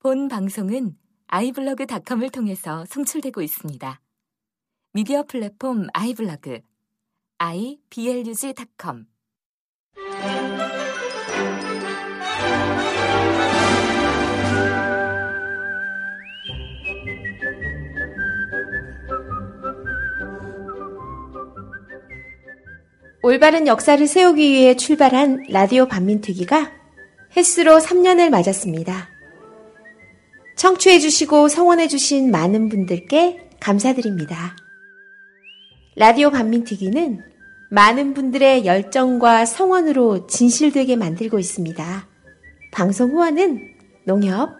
본 방송은 아이블로그닷컴을 통해서 송출되고 있습니다. 미디어 플랫폼 아이블로그 iblog.com 올바른 역사를 세우기 위해 출발한 라디오 반민특위가 횟수로 3년을 맞았습니다. 청취해주시고 성원해주신 많은 분들께 감사드립니다. 라디오 반민특위는 많은 분들의 열정과 성원으로 진실되게 만들고 있습니다. 방송 후원은 농협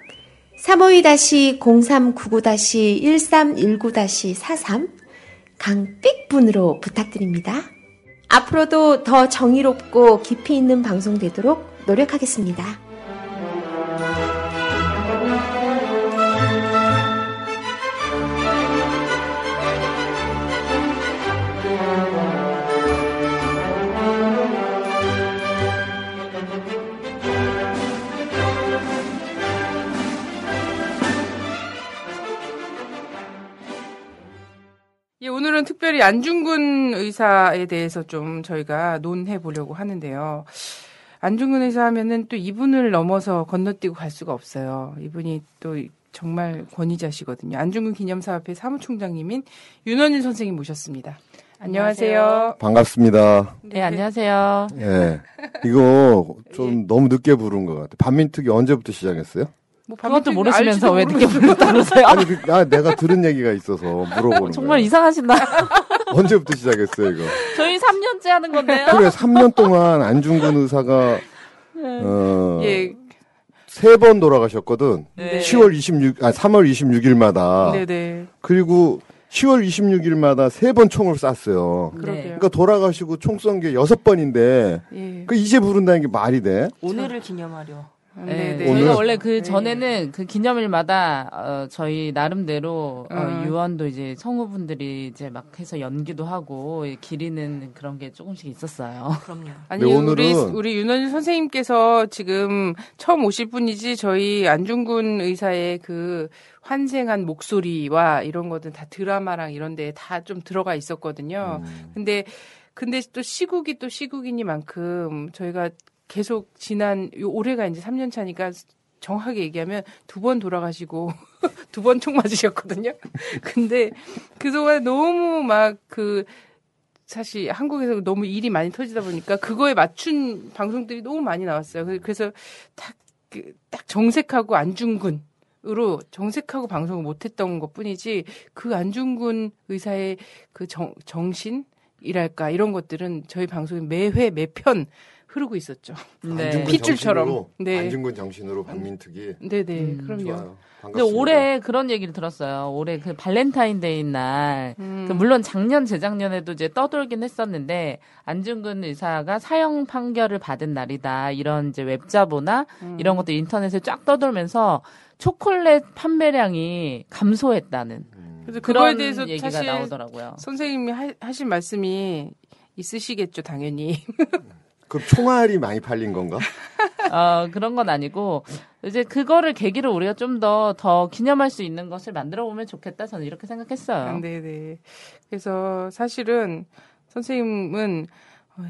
352-0399-1319-43 강삑분으로 부탁드립니다. 앞으로도 더 정의롭고 깊이 있는 방송 되도록 노력하겠습니다. 오늘은 특별히 안중근 의사에 대해서 좀 저희가 논해 보려고 하는데요. 안중근 의사 하면은 또 이분을 넘어서 건너뛰고 갈 수가 없어요. 이분이 또 정말 권위자시거든요. 안중근 기념사업회 사무총장님인 윤원일 선생님 모셨습니다. 안녕하세요. 반갑습니다. 네, 안녕하세요. 예. 이거 좀 너무 늦게 부른 것 같아요. 반민특위 언제부터 시작했어요? 뭐 그것도 모르시면서 왜 늦게. 불렀다 그러세요? 아니, 그, 나, 내가 들은 얘기가 있어서 물어보는 정말 거예요. 이상하신다. 언제부터 시작했어요, 이거? 저희 3년째 하는 건데요. 그래, 3년 동안 안중근 의사가, 어, 예, 세번 돌아가셨거든. 네. 10월 26, 아, 3월 26일마다. 네네. 그리고 10월 26일마다 세 번 총을 쐈어요. 그러게요. 그러니까 돌아가시고 총 쏜 게 여섯 번인데, 예. 그 이제 부른다는 게 말이 돼? 오늘을 기념하려. 네. 오늘- 저희가 원래 그 네. 전에는 그 기념일마다 어, 저희 나름대로 어, 음. 유언도 이제 성우분들이 이제 막 해서 연기도 하고 기리는 그런 게 조금씩 있었어요. 그럼요. 아니 네, 우리 오늘은- 우리 윤원일 선생님께서 지금 처음 오실 분이지 저희 안중근 의사의 그 환생한 목소리와 이런 것들 다 드라마랑 이런 데에 다 좀 들어가 있었거든요. 음. 근데 근데 또 시국이 또 시국이니만큼 저희가 계속 지난 요 올해가 이제 3년 차니까 정확하게 얘기하면 두 번 돌아가시고 두 번 총 맞으셨거든요. 근데 그동안 너무 막 그 사실 한국에서 너무 일이 많이 터지다 보니까 그거에 맞춘 방송들이 너무 많이 나왔어요. 그래서- 그래서 딱, 그, 딱 정색하고 안중근 으로 정색하고 방송을 못했던 것 뿐이지 그 안중근 의사의 그 정, 정신이랄까 이런 것들은 저희 방송에 매회 매편 흐르고 있었죠. 네. 핏줄처럼. 네. 안중근 정신으로 반민특위. 네네, 음, 그럼요. 좋아요. 근데 반갑습니다. 올해 그런 얘기를 들었어요. 올해 그 발렌타인데이 날, 음. 그 물론 작년, 재작년에도 이제 떠돌긴 했었는데, 안중근 의사가 사형 판결을 받은 날이다. 이런 이제 웹자보나 음. 이런 것들 인터넷에 쫙 떠돌면서 초콜릿 판매량이 감소했다는 그래서 그거에 그런 대해서 얘기가 사실 나오더라고요. 선생님이 하, 하신 말씀이 있으시겠죠, 당연히. 그럼 총알이 많이 팔린 건가? 어, 그런 건 아니고, 이제 그거를 계기로 우리가 좀 더, 더 기념할 수 있는 것을 만들어 보면 좋겠다. 저는 이렇게 생각했어요. 네 네. 그래서 사실은 선생님은 어,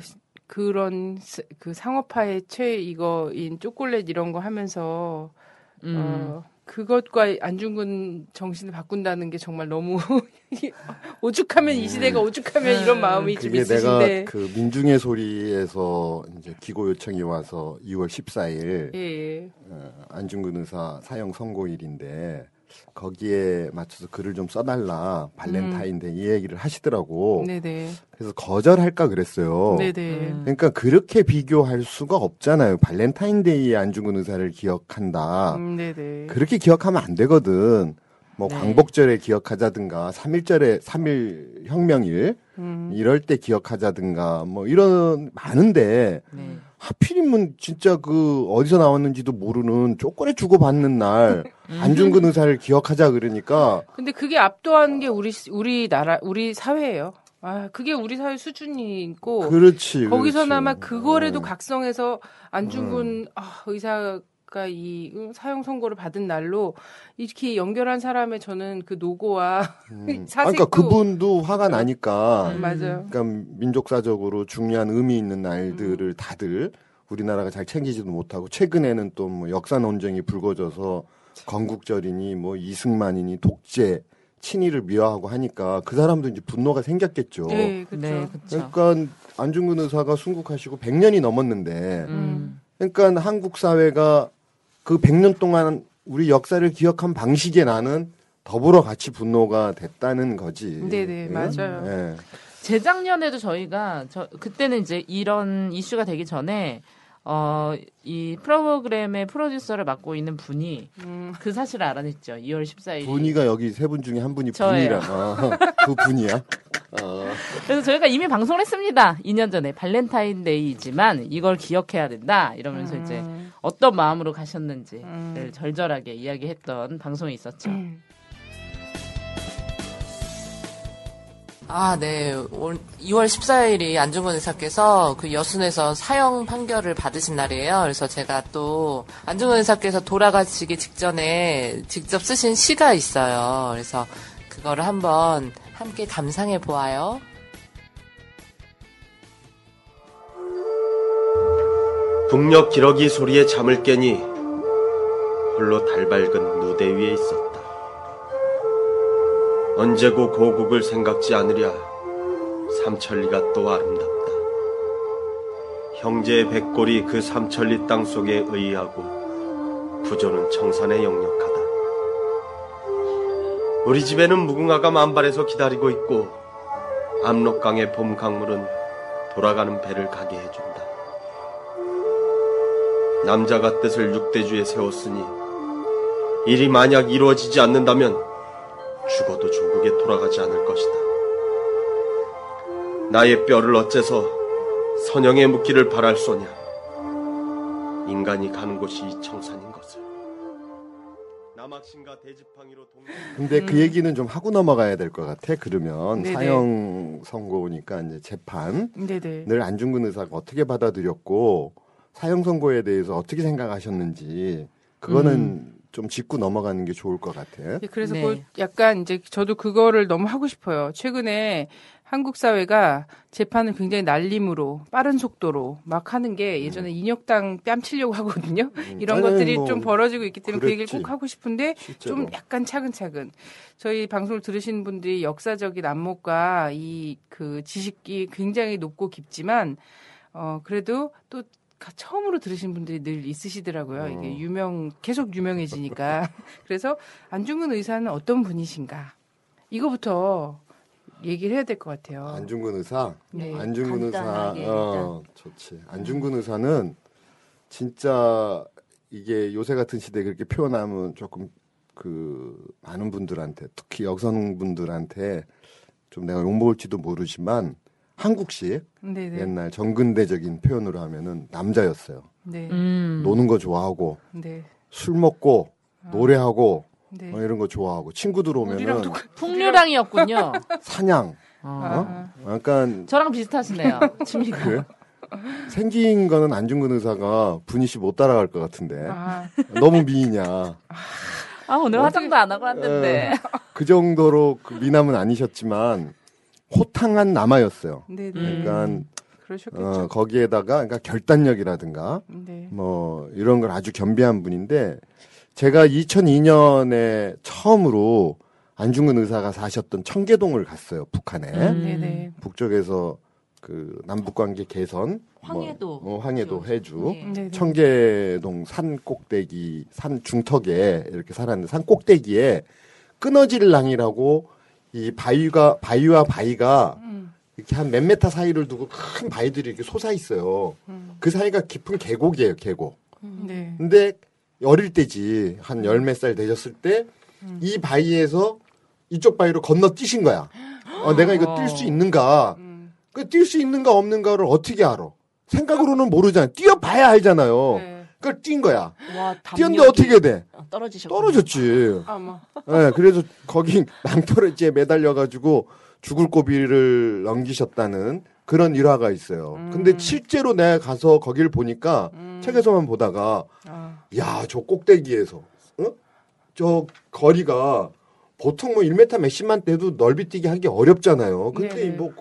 그런 스- 그 상업화의 최 이거인 초콜릿 이런 거 하면서 음. 어, 그것과 안중근 정신을 바꾼다는 게 정말 너무 오죽하면 이 시대가 오죽하면 이런 마음이 좀 그게 있으신데 내가 그 민중의 소리에서 이제 기고 요청이 와서 2월 14일 예, 예. 어, 안중근 의사 사형 선고일인데 거기에 맞춰서 글을 좀 써달라 발렌타인데이 이 얘기를 하시더라고. 음. 네네. 그래서 거절할까 그랬어요. 네네. 그러니까 그렇게 비교할 수가 없잖아요. 발렌타인데이에 안중근 의사를 기억한다. 음, 네네. 그렇게 기억하면 안 되거든. 뭐 네. 광복절에 기억하자든가 3일절에 3일 혁명일 음. 이럴 때 기억하자든가 뭐 이런 많은데 네. 하필이면 진짜 그 어디서 나왔는지도 모르는 초콜릿 주고 받는 날 안중근 의사를 기억하자 그러니까 근데 그게 압도하는 게 우리 우리 나라 우리 사회예요. 아, 그게 우리 사회 수준이고 그렇지. 거기서나마 그렇지. 그거라도 음. 각성해서 안중근 아, 의사 아까 이 음, 사형 선고를 받은 날로 이렇게 연결한 사람의 저는 그 노고와 음. 아, 사색도 그러니까 그분도 화가 나니까 음, 맞아요. 그러니까 민족사적으로 중요한 의미 있는 음. 날들을 다들 우리나라가 잘 챙기지도 못하고 최근에는 또 뭐 역사 논쟁이 불거져서 건국절이니 뭐 이승만이니 독재 친일을 미화하고 하니까 그 사람도 이제 분노가 생겼겠죠. 네, 그렇죠. 네, 그렇죠. 그러니까 안중근 의사가 순국하시고 100년이 넘었는데 음. 그러니까 한국 사회가 그 100년 동안 우리 역사를 기억한 방식에 나는 더불어 같이 분노가 됐다는 거지. 네네, 예? 맞아요. 예. 재작년에도 저희가 저 그때는 이제 이런 이슈가 되기 전에 어 이 프로그램의 프로듀서를 맡고 있는 분이 음. 그 사실을 알아냈죠. 2월 14일. 분이가 여기 세 분 중에 한 분이. 분이라. 어, 그 분이야. 어. 그래서 저희가 이미 방송을 했습니다. 2년 전에 발렌타인데이지만 이걸 기억해야 된다 이러면서 이제 음. 어떤 마음으로 가셨는지를 음. 절절하게 이야기했던 방송이 있었죠. 음. 아, 네. 올 2월 14일이 안중근 의사께서 그 여순에서 사형 판결을 받으신 날이에요. 그래서 제가 또 안중근 의사께서 돌아가시기 직전에 직접 쓰신 시가 있어요. 그래서 그거를 한번 함께 감상해 보아요. 북녘 기러기 소리에 잠을 깨니 홀로 달밝은 무대 위에 있었다. 언제고 고국을 생각지 않으랴 삼천리가 또 아름답다. 형제의 백골이 그 삼천리 땅 속에 의하고 부조는 청산에 역력하다. 우리 집에는 무궁화가 만발해서 기다리고 있고 압록강의 봄 강물은 돌아가는 배를 가게 해준다. 남자가 뜻을 육대주에 세웠으니 일이 만약 이루어지지 않는다면 죽어도 조국에 돌아가지 않을 것이다. 나의 뼈를 어째서 선영에 묻기를 바랄 소냐? 인간이 가는 곳이 이 청산인 것을. 남학신과 대지팡이로 동. 근데 그 얘기는 좀 하고 넘어가야 될 것 같아. 그러면 음. 네네. 사형 선고니까 이제 재판 네네. 늘 안중근 의사가 어떻게 받아들였고 사형 선고에 대해서 어떻게 생각하셨는지 그거는 음. 좀 짚고 넘어가는 게 좋을 것 같아. 네, 그래서 네. 그 약간 이제 저도 그거를 너무 하고 싶어요. 최근에 한국 사회가 재판을 굉장히 날림으로 빠른 속도로 막 하는 게 예전에 인혁당 뺨치려고 하거든요. 이런 음. 아니, 것들이 뭐 좀 벌어지고 있기 때문에 그 얘기를 그랬지. 꼭 하고 싶은데 실제로. 좀 약간 차근차근 저희 방송을 들으시는 분들이 역사적인 안목과 이 그 지식이 굉장히 높고 깊지만 어 그래도 또 가- 처음으로 들으신 분들이 늘 있으시더라고요. 어. 이게 유명 계속 유명해지니까 그래서 안중근 의사는 어떤 분이신가 이거부터 얘기를 해야 될 것 같아요. 안중근 의사, 네, 안중근 의사, 간단하게 어, 좋지. 안중근 의사는 진짜 이게 요새 같은 시대에 그렇게 표현하면 조금 그 많은 분들한테 특히 여성 분들한테 좀 내가 욕먹을지도 모르지만 한국식 네네. 옛날 정근대적인 표현으로 하면은 남자였어요. 네. 음. 노는 거 좋아하고 네. 술 먹고 노래하고 네. 뭐 이런 거 좋아하고 친구들 오면은. 풍류랑이었군요. 사냥. 어. 어? 약간 저랑 비슷하시네요. 취미가. 그래? 생긴 거는 안중근 의사가 분이 씨 못 따라갈 것 같은데 아, 너무 미이냐 아 오늘 화장도 안 하고 왔는데. 그 정도로 그 미남은 아니셨지만 호탕한 남아였어요. 네네. 그러니까 그러셨겠죠. 어, 거기에다가 그러니까 결단력이라든가 네. 뭐 이런 걸 아주 겸비한 분인데 제가 2002년에 처음으로 안중근 의사가 사셨던 청계동을 갔어요 북한에 음. 네네. 북쪽에서 그 남북 관계 개선 황해도. 뭐, 어, 황해도 해주 예. 네네. 청계동 산 꼭대기 산 중턱에 이렇게 살았는데 산 꼭대기에 끊어질 랑이라고 이 바위가 바위와 바위가 음. 이렇게 한 몇 메타 사이를 두고 큰 바위들이 이렇게 솟아 있어요. 음. 그 사이가 깊은 계곡이에요, 계곡. 네. 근데 어릴 때지 한 열 몇 살 되셨을 때이 음. 바위에서 이쪽 바위로 건너 뛰신 거야. 어, 내가 이거 뛸 수 있는가? 음. 그뛸 수 있는가 없는가를 어떻게 알아? 생각으로는 모르잖아요. 뛰어봐야 알잖아요. 네. 그걸 뛴 거야. 와, 뛰었는데 어떻게 돼? 떨어지셨 떨어졌지. 아마. 예, 그래서 거기 낭떠러지에 매달려가지고 죽을 고비를 넘기셨다는 그런 일화가 있어요. 근데 실제로 내가 가서 거기를 보니까 음. 책에서만 보다가 아. 야, 저 꼭대기에서, 어? 저 거리가 보통 뭐 1m 몇십만 돼도 넓이 뛰기 하기 어렵잖아요. 근데 네네. 뭐,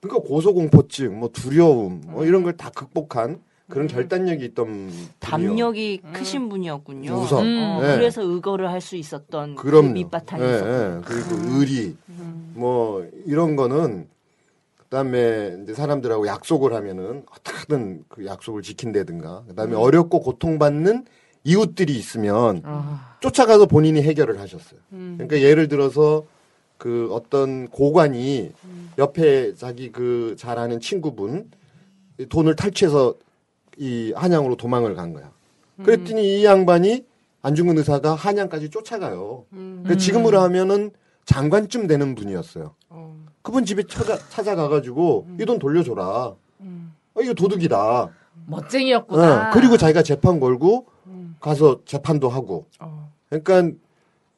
그러니까 고소공포증, 뭐 두려움, 뭐 이런 걸 다 극복한 그런 결단력이 있던 분이요. 담력이 크신 분이었군요. 우선. 어, 네. 그래서 의거를 할 수 있었던 그 그럼요. 밑바탕이 예, 있었군요. 예. 그리고 의리, 뭐 이런 거는 그다음에 이제 사람들하고 약속을 하면은 어떻게든 그 약속을 지킨다든가 그다음에 어렵고 고통받는 이웃들이 있으면 아, 쫓아가서 본인이 해결을 하셨어요. 음. 그러니까 예를 들어서 그 어떤 고관이 옆에 자기 그잘 아는 친구분 돈을 탈취해서 이 한양으로 도망을 간 거야. 그랬더니 이 양반이 안중근 의사가 한양까지 쫓아가요. 음. 그 지금으로 하면은 장관쯤 되는 분이었어요. 어. 그분 집에 찾아, 찾아가가지고 이돈 돌려줘라. 음. 어, 이거 도둑이다. 멋쟁이였구나. 어, 그리고 자기가 재판 걸고 음. 가서 재판도 하고. 어. 그러니까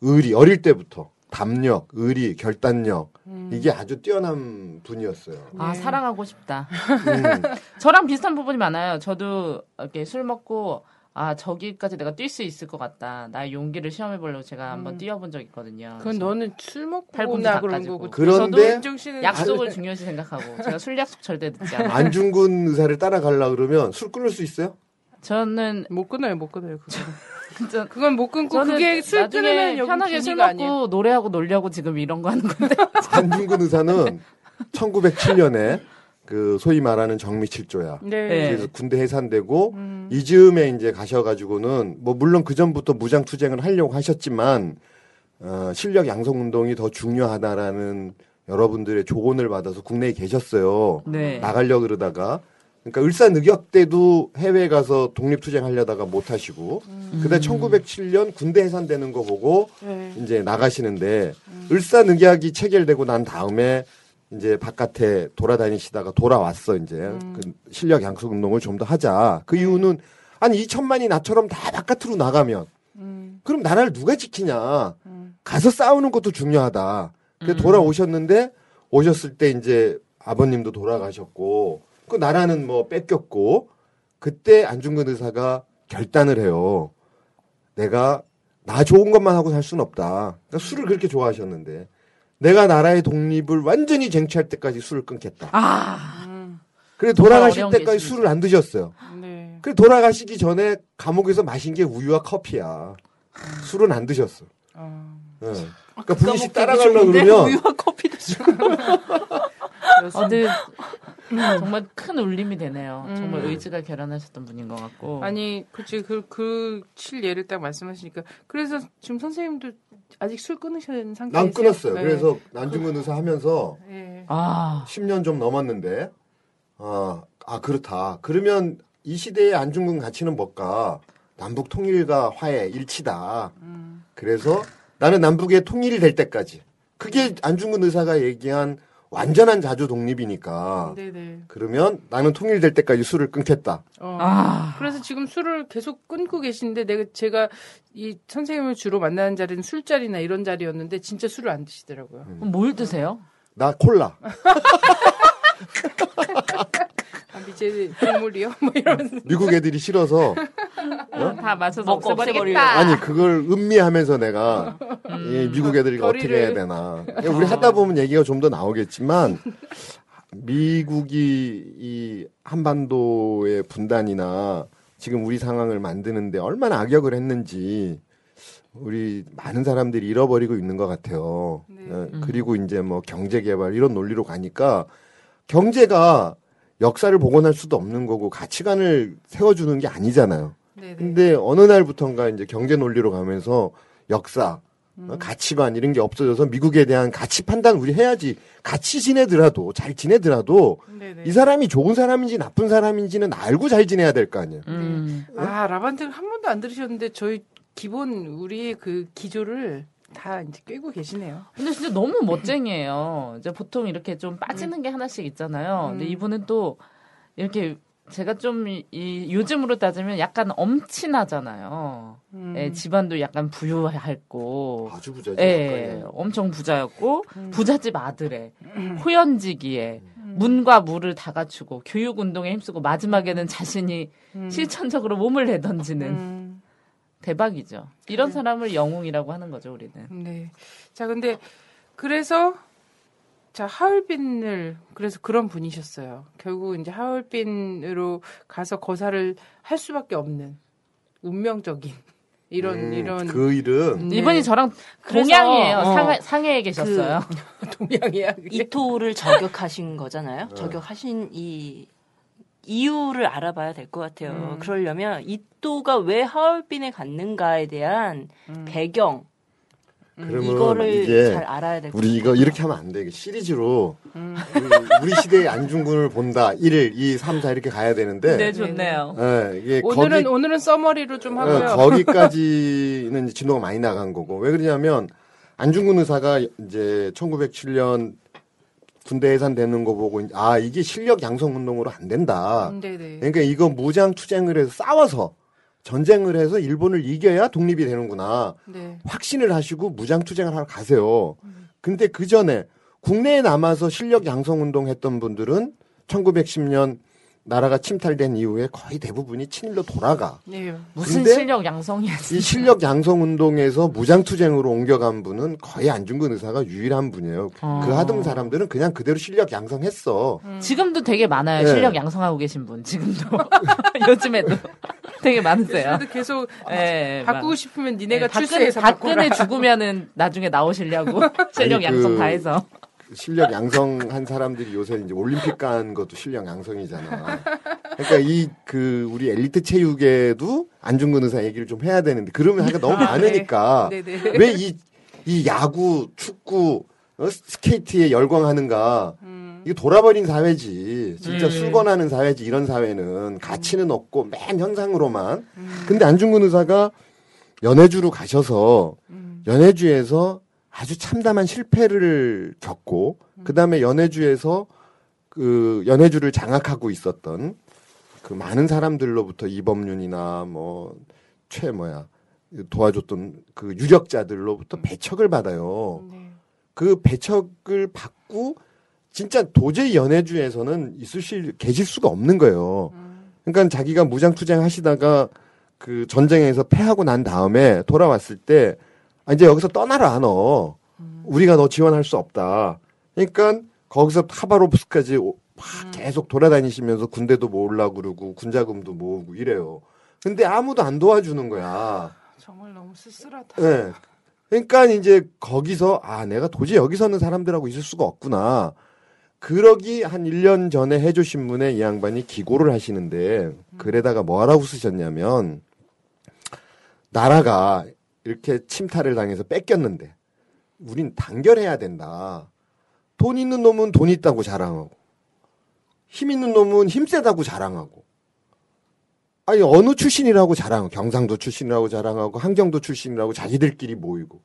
의리 어릴 때부터 담력, 의리, 결단력 음. 이게 아주 뛰어난 분이었어요. 아 네. 사랑하고 싶다. 음. 저랑 비슷한 부분이 많아요. 저도 이렇게 술 먹고 아 저기까지 내가 뛸 수 있을 것 같다. 나의 용기를 시험해 보려고 제가 한번 음. 뛰어본 적 있거든요. 그건 너는 술 먹고나 다 그런. 거고. 그런데 윤정 씨는 약속을 중요시 생각하고 제가 술 약속 절대 듣지 않아요. 안중근 의사를 따라가려 그러면 술 끊을 수 있어요? 저는 못 끊어요, 못 끊어요. 그거. 진짜 그건 못 끊고 그게 술 나중에 끊으면 편하게 술 먹고 아니에요. 노래하고 놀려고 지금 이런 거 하는 건데. 안중근 의사는 1907년에 그 소위 말하는 정미칠조야. 네. 네. 그래서 군대 해산되고 음. 이즈음에 이제 가셔가지고는 뭐 물론 그 전부터 무장 투쟁을 하려고 하셨지만 어, 실력 양성 운동이 더 중요하다라는 여러분들의 조언을 받아서 국내에 계셨어요. 네. 나가려 그러다가 그러니까 을사늑역 때도 해외 가서 독립 투쟁 하려다가 못 하시고 그다음 1907년 군대 해산되는 거 보고 네. 이제 나가시는데 을사늑약이 체결되고 난 다음에 이제 바깥에 돌아다니시다가 돌아왔어 이제 그 실력 양성 운동을 좀 더 하자. 그 이유는 아니 2천만이 나처럼 다 바깥으로 나가면 음. 그럼 나라를 누가 지키냐? 음. 가서 싸우는 것도 중요하다. 그래서 돌아오셨는데 오셨을 때 이제 아버님도 돌아가셨고 그 나라는 뭐 뺏겼고 그때 안중근 의사가 결단을 해요. 내가 나 좋은 것만 하고 살 수는 없다. 그러니까 술을 그렇게 좋아하셨는데 내가 나라의 독립을 완전히 쟁취할 때까지 술을 끊겠다. 아, 음. 그래 돌아가실 때까지. 술을 안 드셨어요. 네. 그래 돌아가시기 전에 감옥에서 마신 게 우유와 커피야. 술은 안 드셨어. 어. 예. 그러니까 분이씨 따라가려 그러면 우유와 커피도 주고. 어, 근데 정말 큰 울림이 되네요. 음. 정말 의지가 결연하셨던 분인 것 같고. 아니, 그치, 그, 그, 칠 예를 딱 말씀하시니까. 그래서 지금 선생님도 아직 술 끊으신 상태에서. 난 끊었어요. 네. 그래서 안중근 의사 하면서 네. 아, 10년 좀 넘었는데 아, 아 그렇다. 그러면 이 시대의 안중근 가치는 뭘까? 남북 통일과 화해, 일치다. 음. 그래서 나는 남북의 통일이 될 때까지. 그게 안중근 의사가 얘기한 완전한 자주 독립이니까. 네네. 그러면 나는 통일될 때까지 술을 끊겠다. 어. 아. 그래서 지금 술을 계속 끊고 계신데 내가 제가 이 선생님을 주로 만나는 자리는 술자리나 이런 자리였는데 진짜 술을 안 드시더라고요. 그럼 뭘 드세요? 나 콜라. 아, 이제 국물이요? 뭐 이러면서. 미국 애들이 싫어서 다 맞춰서 먹고 없애버리겠다. 아니 그걸 음미하면서 내가 음. 이 미국 애들 이거 어떻게 거리를. 해야 되나 우리 하다 보면 얘기가 좀 더 나오겠지만 미국이 이 한반도의 분단이나 지금 우리 상황을 만드는데 얼마나 악역을 했는지 우리 많은 사람들이 잃어버리고 있는 것 같아요. 네. 어, 그리고 이제 뭐 경제 개발 이런 논리로 가니까 경제가 역사를 복원할 수도 없는 거고 가치관을 세워주는 게 아니잖아요. 네네. 근데 어느 날부턴가 이제 경제 논리로 가면서 역사, 음. 어, 가치관 이런 게 없어져서 미국에 대한 가치 판단 우리 해야지. 같이 지내더라도 잘 지내더라도 네네. 이 사람이 좋은 사람인지 나쁜 사람인지는 알고 잘 지내야 될 거 아니에요. 음. 아, 라반들 한 번도 안 들으셨는데 저희 기본 우리의 그 기조를 다 이제 꿰고 계시네요. 근데 진짜 너무 멋쟁이에요. 이제 보통 이렇게 좀 빠지는 게 하나씩 있잖아요. 근데 음. 이분은 또 이렇게 제가 좀이 요즘으로 따지면 약간 엄친하잖아요. 음. 예, 집안도 약간 부유했고, 아주 부자지. 예, 엄청 부자였고 음. 부잣집 아들에 호연지기에 문과 무를 다 갖추고 교육 운동에 힘쓰고 마지막에는 자신이 음. 실천적으로 몸을 내던지는 음. 대박이죠. 이런 네. 사람을 영웅이라고 하는 거죠, 우리는. 네. 자, 근데 그래서 자 하얼빈을 그래서 그런 분이셨어요. 결국 이제 하얼빈으로 가서 거사를 할 수밖에 없는 운명적인 이런 음, 이런 그 일은 네. 이분이 저랑 그래서, 동양이에요. 어. 상해, 상해에 계셨어요. 동양이야. 그게. 이토를 저격하신 거잖아요. 네. 저격하신 이 이유를 알아봐야 될 것 같아요. 음. 그러려면 이토가 왜 하얼빈에 갔는가에 대한 음. 배경 그러면 이거를 잘 알아야 될것 우리 같아요. 이거 이렇게 하면 안 돼. 이게 시리즈로 음. 우리, 우리 시대의 안중근을 본다. 1, 2, 3, 4 이렇게 가야 되는데 네, 좋네요. 예, 이게 오늘은 거기 오늘은 써머리로 좀 어, 하고요. 거기까지는 진도가 많이 나간 거고 왜 그러냐면 안중근 의사가 이제 1907년 군대 해산되는 거 보고 아 이게 실력 양성 운동으로 안 된다. 음, 네네. 그러니까 이거 무장 투쟁을 해서 싸워서 전쟁을 해서 일본을 이겨야 독립이 되는구나. 네. 확신을 하시고 무장 투쟁을 하러 가세요. 근데 그 전에 국내에 남아서 실력 양성 운동 했던 분들은 1910년 나라가 침탈된 이후에 거의 대부분이 친일로 돌아가. 네. 무슨 실력 양성이었어요. 이 실력 양성 운동에서 무장 투쟁으로 옮겨간 분은 거의 안중근 의사가 유일한 분이에요. 어. 그 하던 사람들은 그냥 그대로 실력 양성했어. 지금도 되게 많아요. 네. 실력 양성하고 계신 분. 지금도. 요즘에도 되게 많으세요. 그래도 계속 예, 바꾸고 막- 싶으면 니네가 예, 박근혜, 출세해서 박근혜 바꾸라. 죽으면은 나중에 나오시려고 실력 아니, 양성 그- 다 해서. 실력 양성한 사람들이 요새 이제 올림픽 간 것도 실력 양성이잖아. 그러니까 이 그 우리 엘리트 체육에도 안중근 의사 얘기를 좀 해야 되는데 그러면 하기가 너무 많으니까 네네. 왜이 이 야구, 축구, 어, 스케이트에 열광하는가? 음. 이게 돌아버린 사회지. 진짜 음. 수건하는 사회지. 이런 사회는 가치는 없고 맨 현상으로만. 근데 안중근 의사가 연해주로 가셔서 연해주에서 아주 참담한 실패를 겪고 그다음에 연해주에서 그 연해주를 장악하고 있었던 그 많은 사람들로부터 이범윤이나 뭐 최 뭐야 도와줬던 그 유력자들로부터 배척을 받아요. 네. 그 배척을 받고 진짜 도저히 연해주에서는 있으실 계실 수가 없는 거예요. 그러니까 자기가 무장 투쟁 하시다가 그 전쟁에서 패하고 난 다음에 돌아왔을 때 아, 이제 여기서 떠나라 너. 우리가 너 지원할 수 없다. 그러니까 거기서 하바로프스까지 오- 막 계속 돌아다니시면서 군대도 모으려고 그러고 군자금도 모으고 이래요. 근데 아무도 안 도와주는 거야. 정말 너무 쓸쓸하다. 예. 그러니까 이제 거기서 아 내가 도저히 여기서는 사람들하고 있을 수가 없구나. 그러기 한 1년 전에 해조 신문에 이 양반이 기고를 하시는데 글에다가 뭐라고 쓰셨냐면 나라가 이렇게 침탈을 당해서 뺏겼는데 우린 단결해야 된다. 돈 있는 놈은 돈 있다고 자랑하고 힘 있는 놈은 힘 세다고 자랑하고 아니 어느 출신이라고 자랑하고 경상도 출신이라고 자랑하고 한경도 출신이라고 자기들끼리 모이고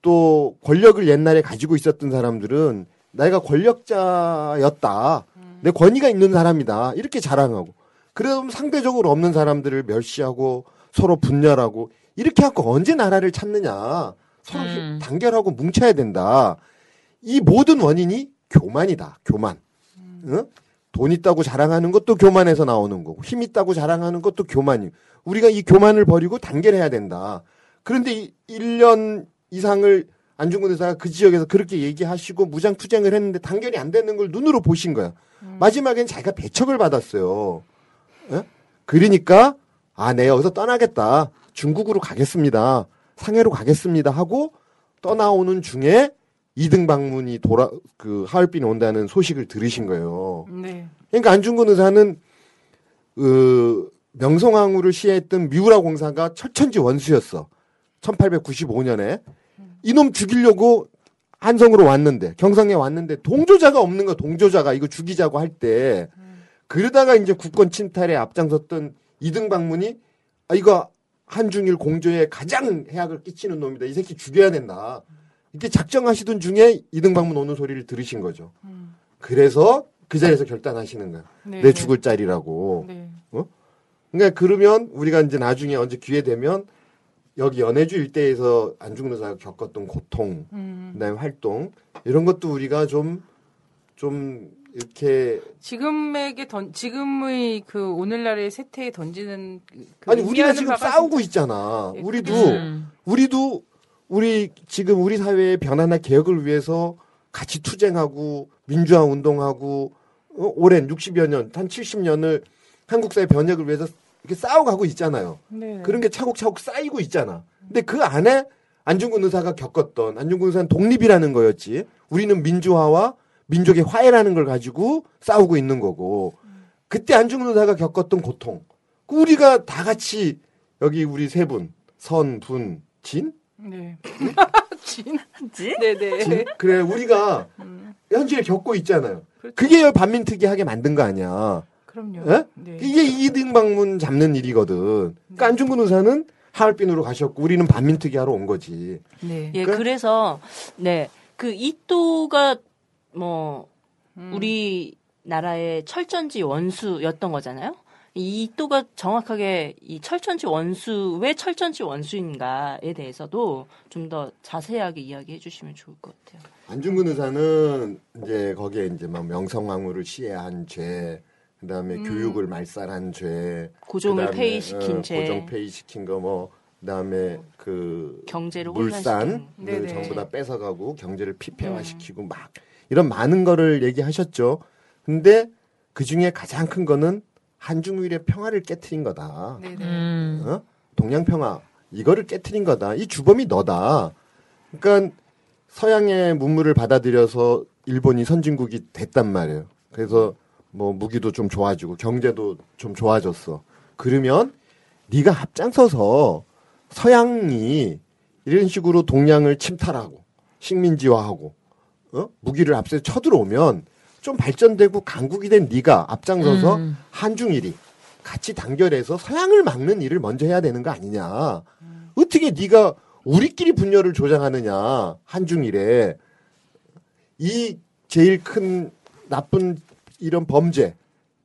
또 권력을 옛날에 가지고 있었던 사람들은 내가 권력자였다 내 권위가 있는 사람이다 이렇게 자랑하고 그러면 상대적으로 없는 사람들을 멸시하고 서로 분열하고 이렇게 하고 언제 나라를 찾느냐 서로 음. 단결하고 뭉쳐야 된다 이 모든 원인이 교만이다 교만 응? 돈 있다고 자랑하는 것도 교만에서 나오는 거고 힘 있다고 자랑하는 것도 교만이고 우리가 이 교만을 버리고 단결해야 된다. 그런데 이 1년 이상을 안중근 의사가 그 지역에서 그렇게 얘기하시고 무장 투쟁을 했는데 단결이 안 되는 걸 눈으로 보신 거야. 마지막엔 자기가 배척을 받았어요. 예? 그러니까 아, 내 여기서 떠나겠다. 중국으로 가겠습니다. 상해로 가겠습니다 하고 떠나오는 중에 이등 방문이 돌아 그 하얼빈에 온다는 소식을 들으신 거예요. 네. 그러니까 안중근 의사는 그 명성황후를 시해했던 미우라 공사가 철천지 원수였어. 1895년에 이놈 죽이려고 한성으로 왔는데 경성에 왔는데 동조자가 없는 거야. 동조자가 이거 죽이자고 할 때 그러다가 이제 국권 침탈에 앞장섰던 이등 방문이 아 이거 한중일 공조에 가장 해악을 끼치는 놈이다. 이 새끼 죽여야 된다. 이렇게 작정하시던 중에 이등 방문 오는 소리를 들으신 거죠. 그래서 그 자리에서 결단하시는 거야. 네. 내 죽을 자리라고. 네. 그러니까 그러면 우리가 이제 나중에 언제 기회 되면 여기 연해주 일대에서 안중근 의사가 겪었던 고통, 음. 그다음에 활동 이런 것도 우리가 좀좀 이렇게 지금에게 던 지금의 그 오늘날의 세태에 던지는 그 아니 우리가 지금 바가 싸우고 있잖아. 예, 우리도 음. 우리도 우리 지금 우리 사회의 변화나 개혁을 위해서 같이 투쟁하고 민주화 운동하고 어, 오랜 60여 년, 한 70년을 한국 사회 변혁을 위해서 이렇게 싸워가고 있잖아요. 네. 그런 게 차곡차곡 쌓이고 있잖아. 근데 그 안에 안중근 의사가 겪었던 안중근 의사는 독립이라는 거였지. 우리는 민주화와 민족의 화해라는 걸 가지고 싸우고 있는 거고. 그때 안중근 의사가 겪었던 고통. 그 우리가 다 같이 여기 우리 세 분, 선, 분, 진? 네. 진? 네네. 진? 그래, 우리가 음, 현실에 겪고 있잖아요. 그렇죠. 그게 반민특위 하게 만든 거 아니야. 그럼요. 예? 네. 이게 이등 방문 잡는 일이거든. 그러니까 안중근 의사는 하얼빈으로 가셨고 우리는 반민특위 하러 온 거지. 네. 예, 그- 그래서 네. 그 이또가 뭐 음. 우리 나라의 철전지 원수였던 거잖아요. 이 이또가 정확하게 이 철전지 원수 왜 철전지 원수인가에 대해서도 좀 더 자세하게 이야기해 주시면 좋을 것 같아요. 안중근 의사는 이제 거기에 이제 막 명성황후를 시해한 죄, 그다음에 음. 교육을 말살한 죄, 고종을 그다음에, 폐위시킨 어, 죄, 고종 폐위시킨 거 뭐, 그다음에 그 경제를 물산을 네네. 전부 다 뺏어가고 경제를 음. 피폐화시키고 막 이런 많은 거를 얘기하셨죠. 근데 그 중에 가장 큰 거는 한중일의 평화를 깨트린 거다. 네네. 음. 어? 동양 평화 이거를 깨트린 거다. 이 주범이 너다. 그러니까 서양의 문물을 받아들여서 일본이 선진국이 됐단 말이에요. 그래서 뭐 무기도 좀 좋아지고 경제도 좀 좋아졌어. 그러면 네가 앞장서서 서양이 이런 식으로 동양을 침탈하고 식민지화하고 어? 무기를 앞서 쳐들어오면 좀 발전되고 강국이 된 네가 앞장서서 음. 한중일이 같이 단결해서 서양을 막는 일을 먼저 해야 되는 거 아니냐. 어떻게 네가 우리끼리 분열을 조장하느냐. 한중일에. 이 제일 큰 나쁜 이런 범죄,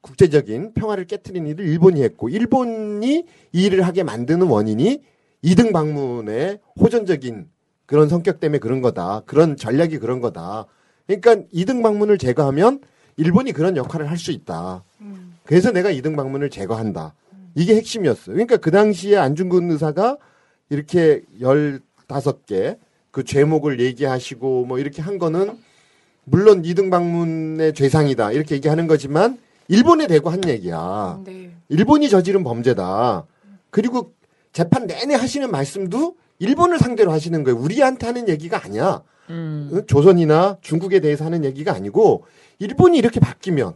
국제적인 평화를 깨뜨린 일을 일본이 했고, 일본이 이 일을 하게 만드는 원인이 이등 방문의 호전적인 그런 성격 때문에 그런 거다. 그런 전략이 그런 거다. 그러니까 이등 방문을 제거하면 일본이 그런 역할을 할 수 있다. 음. 그래서 내가 이등 방문을 제거한다. 이게 핵심이었어요. 그러니까 그 당시에 안중근 의사가 이렇게 열다섯 개 그 죄목을 얘기하시고 뭐 이렇게 한 거는 물론 이등 방문의 죄상이다. 이렇게 얘기하는 거지만 일본에 대고 한 얘기야. 네. 일본이 저지른 범죄다. 그리고 재판 내내 하시는 말씀도 일본을 상대로 하시는 거예요. 우리한테 하는 얘기가 아니야. 음. 응? 조선이나 중국에 대해서 하는 얘기가 아니고 일본이 이렇게 바뀌면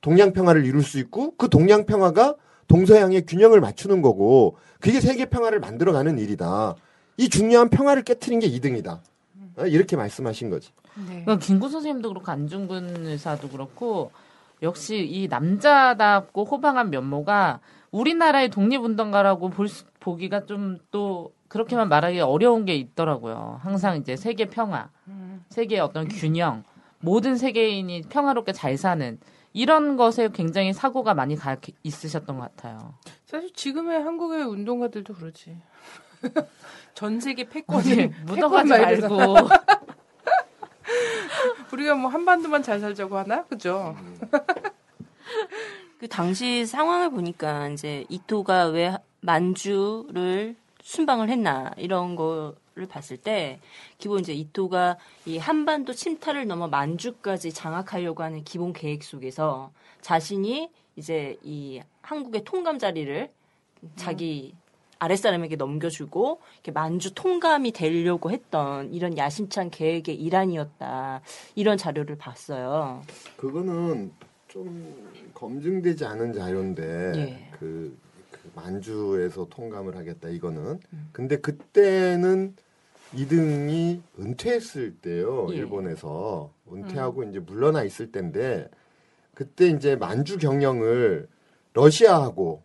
동양 평화를 이룰 수 있고 그 동양 평화가 동서양의 균형을 맞추는 거고 그게 세계 평화를 만들어가는 일이다. 이 중요한 평화를 깨트린 게 2등이다. 이렇게 말씀하신 거지. 네. 그러니까 김구 선생님도 그렇고 안중근 의사도 그렇고 역시 이 남자답고 호방한 면모가 우리나라의 독립운동가라고 볼 수- 보기가 좀 또 그렇게만 말하기 어려운 게 있더라고요. 항상 이제 세계 평화, 음. 세계의 어떤 균형, 모든 세계인이 평화롭게 잘 사는 이런 것에 굉장히 사고가 많이 가 있으셨던 것 같아요. 사실 지금의 한국의 운동가들도 그렇지. 전 세계 패권이 묻어가지 말고 우리가 뭐 한반도만 잘 살자고 하나? 그죠? 그 당시 상황을 보니까 이제 이토가 왜 만주를 순방을 했나 이런 거를 봤을 때 기본 이제 이토가 이 한반도 침탈을 넘어 만주까지 장악하려고 하는 기본 계획 속에서 자신이 이제 이 한국의 통감 자리를 자기 아랫사람에게 넘겨주고 이렇게 만주 통감이 되려고 했던 이런 야심찬 계획의 일환이었다 이런 자료를 봤어요. 그거는 좀 검증되지 않은 자료인데 예. 그, 그 만주에서 통감을 하겠다 이거는 근데 그때는 2등이 은퇴했을 때요 예. 일본에서 은퇴하고 이제 물러나 있을 때인데 그때 이제 만주 경영을 러시아하고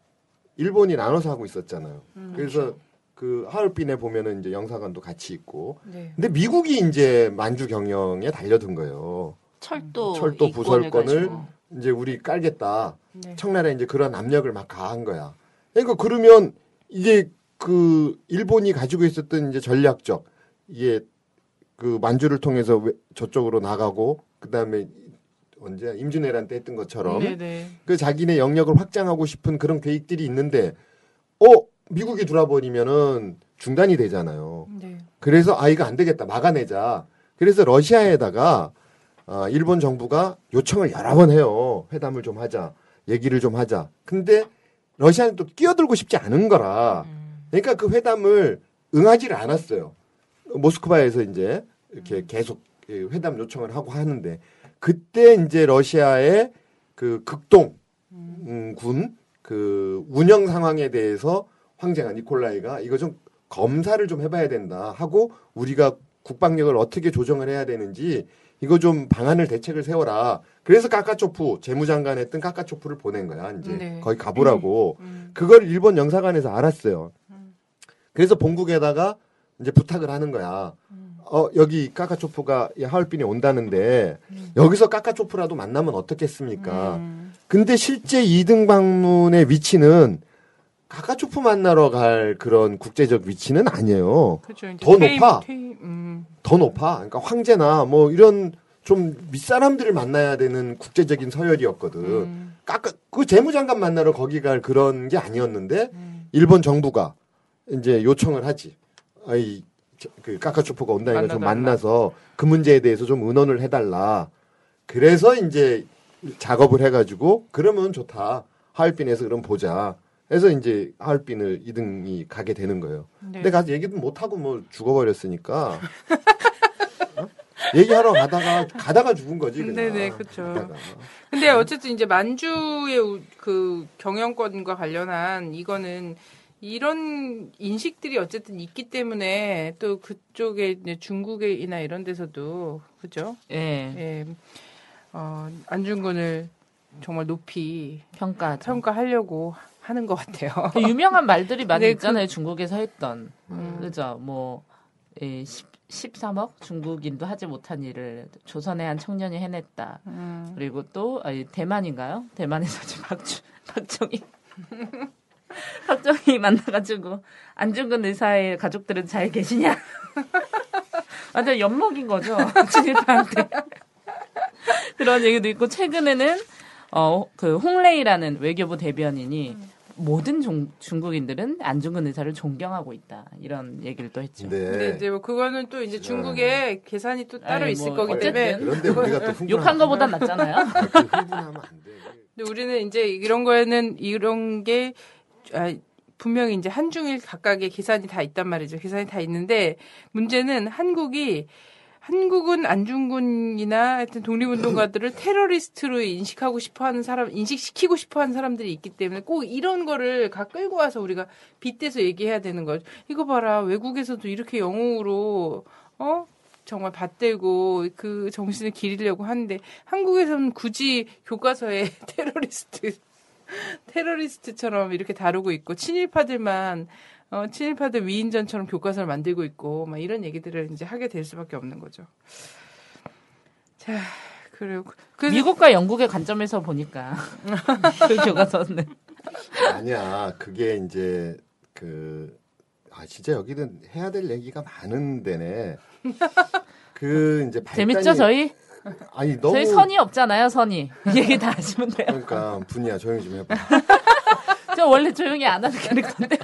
일본이 나눠서 하고 있었잖아요. 그래서 그 하얼빈에 보면은 이제 영사관도 같이 있고 네. 근데 미국이 이제 만주 경영에 달려든 거예요. 철도 철도 이권을 부설권을 가지고. 이제 우리 깔겠다. 네. 청나라에 이제 그런 압력을 막 가한 거야. 그러니까 그러면 이게 그 일본이 가지고 있었던 이제 전략적 이게 그 만주를 통해서 왜- 저쪽으로 나가고 그다음에 언제 임진왜란 때 했던 것처럼 네네. 그 자기네 영역을 확장하고 싶은 그런 계획들이 있는데 어 미국이 들어버리면은 중단이 되잖아요. 네. 그래서 아 이거 안 되겠다 막아내자. 그래서 러시아에다가 아, 일본 정부가 요청을 여러 번 해요. 회담을 좀 하자. 얘기를 좀 하자. 근데 러시아는 또 끼어들고 싶지 않은 거라. 그러니까 그 회담을 응하지를 않았어요. 모스크바에서 이제 이렇게 계속 이 회담 요청을 하고 하는데 그때 이제 러시아의 그 극동 음, 군그 운영 상황에 대해서 황제가 니콜라이가 이거 좀 검사를 좀 해봐야 된다 하고 우리가 국방력을 어떻게 조정을 해야 되는지 이거 좀 방안을 대책을 세워라. 그래서 까까초프 재무장관 했던 까까초프를 보낸 거야. 이제 네. 거기 가보라고. 음. 그걸 일본 영사관에서 알았어요. 그래서 본국에다가 이제 부탁을 하는 거야. 어, 여기 까까초프가 이 하얼빈에 온다는데 여기서 까까초프라도 만나면 어떻겠습니까? 음. 근데 실제 2등 방문의 위치는 까까초프 만나러 갈 그런 국제적 위치는 아니에요. 그렇죠. 더 퇴임- 높아. 퇴임, 음. 더 높아. 그러니까 황제나 뭐 이런 좀 윗사람들을 만나야 되는 국제적인 서열이었거든. 음. 까까 그 재무장관 만나러 거기 갈 그런 게 아니었는데 음. 일본 정부가 이제 요청을 하지. 아이 저- 그 까카초프가 온다니까 좀. 만나서 그 문제에 대해서 좀 의논을 해달라. 그래서 이제 작업을 해가지고 그러면 좋다. 하얼빈에서 그럼 보자. 해서 이제 하얼빈을 2등이 가게 되는 거예요. 네. 근데 가서 얘기도 못 하고 뭐 죽어버렸으니까. 어? 얘기하러 가다가 가다가 죽은 거지. 그냥. 네네, 그쵸. 가다가. 근데 어쨌든 이제 만주의 우- 그 경영권과 관련한 이거는 이런 인식들이 어쨌든 있기 때문에 또 그쪽에 이제 중국이나 이런 데서도 그죠? 예. 예. 어, 안중근을 정말 높이 평가. 평가하려고 하는 것 같아요. 그 유명한 말들이 많이 네, 있잖아요. 중국에서 했던. 음. 그죠? 뭐, 예, 10, 13억 중국인도 하지 못한 일을 조선의 한 청년이 해냈다. 음. 그리고 또 아니, 대만인가요? 대만에서 지금 박주, 박정희 박정희 만나가지고 안중근 의사의 가족들은 잘 계시냐? 완전 엿먹인 거죠 친일파한테 그런 얘기도 있고 최근에는 어 그 홍레이라는 외교부 대변인이 모든 종- 중국인들은 안중근 의사를 존경하고 있다 이런 얘기를 또 했죠. 네. 근데 이제 뭐 그거는 또 이제 중국에 계산이 또 따로 아니, 있을 뭐 거기 어쨌든. 때문에 그런데 우리가 또 흥분하면 욕한 거보단 낫잖아요. 아, 그 흥분하면 안 돼. 근데 우리는 이제 이런 거에는 이런 게 아, 분명히 이제 한중일 각각의 계산이 다 있단 말이죠. 계산이 다 있는데 문제는 한국이 한국은 안중근이나 하여튼 독립운동가들을 테러리스트로 인식하고 싶어하는 사람, 인식시키고 싶어하는 사람들이 있기 때문에 꼭 이런 거를 가 끌고 와서 우리가 빗대서 얘기해야 되는 거죠. 이거 봐라 외국에서도 이렇게 영웅으로 어 정말 받들고 그 정신을 기리려고 하는데 한국에서는 굳이 교과서에 테러리스트 테러리스트처럼 이렇게 다루고 있고 친일파들만 어, 친일파들 위인전처럼 교과서를 만들고 있고 막 이런 얘기들을 이제 하게 될 수밖에 없는 거죠. 자 그리고 그 미국과 영국의 관점에서 보니까 그 교과서는 아니야. 그게 이제 그 아 진짜 여기는 해야 될 얘기가 많은 데네. 그 이제 발단이 재밌죠 저희? 아니 너무 저희 선이 없잖아요 선이 이 얘기 다 하시면 돼요. 그러니까 분이야 조용히 좀 해봐. 저 원래 조용히 안 하는 캐릭터인데요.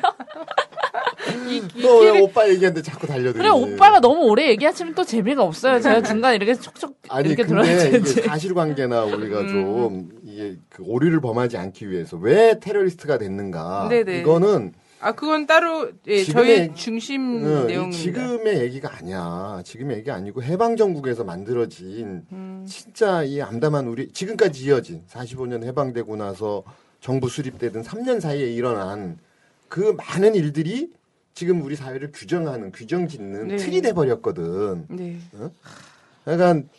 너왜 오빠 얘기하는데 자꾸 달려들지? 그래 오빠가 너무 오래 얘기하시면 또 재미가 없어요. 제가 중간에 이렇게 촉촉 아니 이렇게 들어야지. 사실관계나 우리가 좀 이게 그 오류를 범하지 않기 위해서 왜 테러리스트가 됐는가? 네네. 이거는 아 그건 따로 예, 저희 중심 응, 이 내용입니다. 지금의 얘기가 아니야. 지금의 얘기가 아니고 해방 정국에서 만들어진 음. 진짜 이 암담한 우리 지금까지 이어진 45년 해방되고 나서 정부 수립되던 3년 사이에 일어난 그 많은 일들이 지금 우리 사회를 규정하는 규정 짓는 네. 틀이 돼 버렸거든. 네. 약간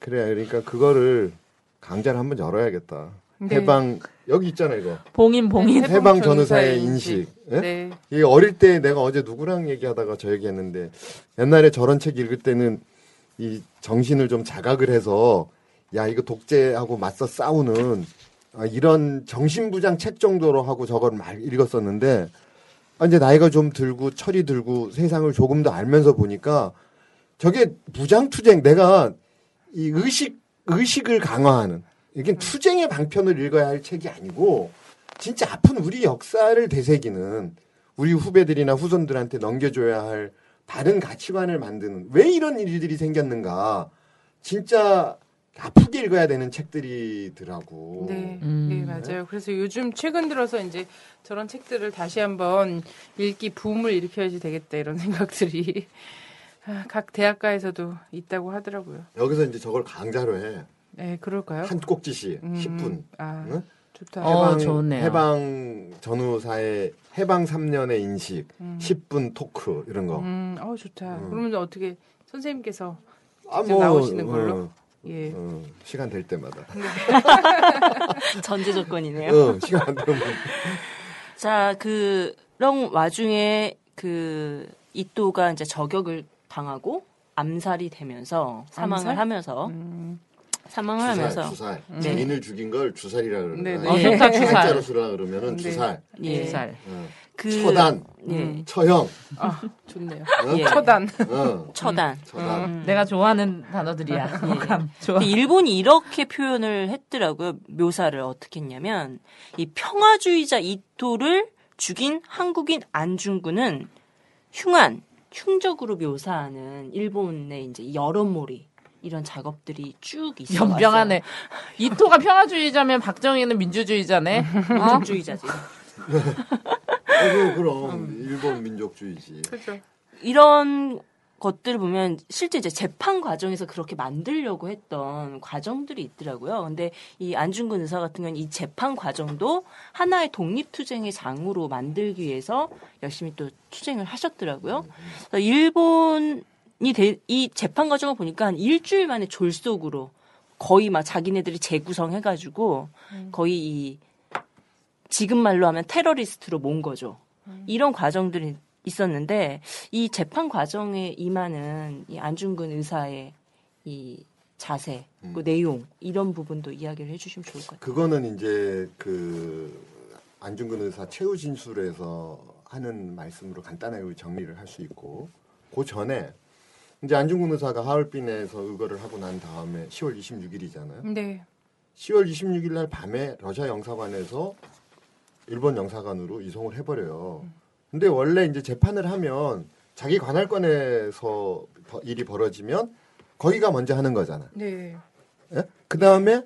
그래 그러니까 그거를 강좌를 한번 열어야겠다. 네. 해방 여기 있잖아 이거 봉인 봉인. 해방 해방 전후사의 인식. 예? 네. 이게 어릴 때 내가 어제 누구랑 얘기하다가 저 얘기했는데 옛날에 저런 책 읽을 때는 이 정신을 좀 자각을 해서 야 이거 독재하고 맞서 싸우는 아, 이런 정신부장 책 정도로 하고 저걸 말 읽었었는데 아, 이제 나이가 좀 들고 철이 들고 세상을 조금 더 알면서 보니까 저게 무장투쟁 내가 이 의식 의식을 강화하는 이게 투쟁의 방편을 읽어야 할 책이 아니고 진짜 아픈 우리 역사를 되새기는 우리 후배들이나 후손들한테 넘겨줘야 할 다른 가치관을 만드는 왜 이런 일들이 생겼는가. 진짜 아프게 읽어야 되는 책들이더라고. 네, 음. 네 맞아요. 그래서 요즘 최근 들어서 이제 저런 책들을 다시 한번 읽기 붐을 일으켜야지 되겠다 이런 생각들이 아, 각 대학가에서도 있다고 하더라고요. 여기서 이제 저걸 강좌로 해. 네, 그럴까요? 한 꼭지씩 음, 10분. 아, 응? 좋다. 어, 해방, 좋네요. 해방 전후사의 해방 3년의 인식, 음. 10분 토크 이런 거. 음, 어 좋다. 음. 그러면 어떻게 선생님께서 아, 직접 나오시는 걸로? 어, 예. 어, 시간 될 때마다. 전제 조건이네요. 어, 시간 안 되면 자, 그런 와중에 그 이또가 이제 저격을 당하고 암살이 되면서 사망을 암살? 하면서 음, 사망을 주살, 하면서 주살. 네. 장인을 죽인 걸 주살이라 그러는 네. 네. 어, 주살. 한자로 쓰라 그러면은 네. 주살. 예. 살. 어. 그 처단, 예. 처형, 아 좋네요. 어? 예. 처단. 어, 처단. 처단. 음. 내가 좋아하는 단어들이야. 감 좋아. 근데 일본이 이렇게 표현을 했더라고요. 묘사를 어떻게 했냐면 이 평화주의자 이토를 죽인 한국인 안중근은 흉한 흉적으로 묘사하는 일본의 이제 여론몰이 이런 작업들이 쭉 있어 연병하네. 이토가 평화주의자면 박정희는 민주주의자네. 어? 민주주의자지. 어, 그럼 일본 민족주의지. 그죠. 이런 것들을 보면 실제 이제 재판 과정에서 그렇게 만들려고 했던 과정들이 있더라고요. 근데 이 안중근 의사 같은 경우는 이 재판 과정도 하나의 독립투쟁의 장으로 만들기 위해서 열심히 또 투쟁을 하셨더라고요. 그래서 일본이 대- 이 재판 과정을 보니까 한 일주일 만에 졸속으로 거의 막 자기네들이 재구성해가지고 거의 이 지금 말로 하면 테러리스트로 모은 거죠. 이런 과정들이 있었는데 이 재판 과정에 임하는 이 안중근 의사의 이 자세, 그 내용 이런 부분도 이야기를 해주시면 좋을 것 같아요. 그거는 이제 그 안중근 의사 최후 진술에서 하는 말씀으로 간단하게 정리를 할 수 있고 그 전에 이제 안중근 의사가 하얼빈에서 의거를 하고 난 다음에 10월 26일이잖아요. 네. 10월 26일 날 밤에 러시아 영사관에서 일본 영사관으로 이송을 해버려요. 근데 원래 이제 재판을 하면 자기 관할권에서 버- 일이 벌어지면 거기가 먼저 하는 거잖아. 네. 그 다음에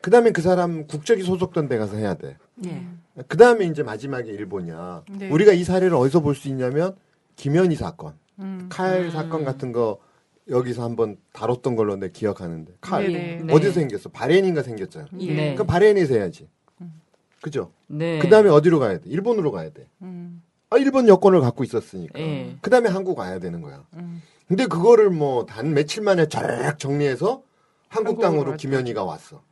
그 다음에 그 사람 국적이 소속된 데 가서 해야 돼. 네. 그 다음에 이제 마지막에 일본이야. 네. 우리가 이 사례를 어디서 볼 수 있냐면 김현희 사건, 음. 칼 사건 같은 거 여기서 한번 다뤘던 걸로 내 기억하는데 칼 네네. 네. 어디서 생겼어? 바레인인가 생겼잖아. 예. 네. 그 바레인에서 해야지. 그죠? 네. 그 다음에 어디로 가야 돼? 일본으로 가야 돼. 음. 아, 일본 여권을 갖고 있었으니까. 예. 그 다음에 한국 와야 되는 거야. 음. 근데 그거를 뭐 단 며칠 만에 쫙 정리해서 한국 땅으로. 김현희가 왔어.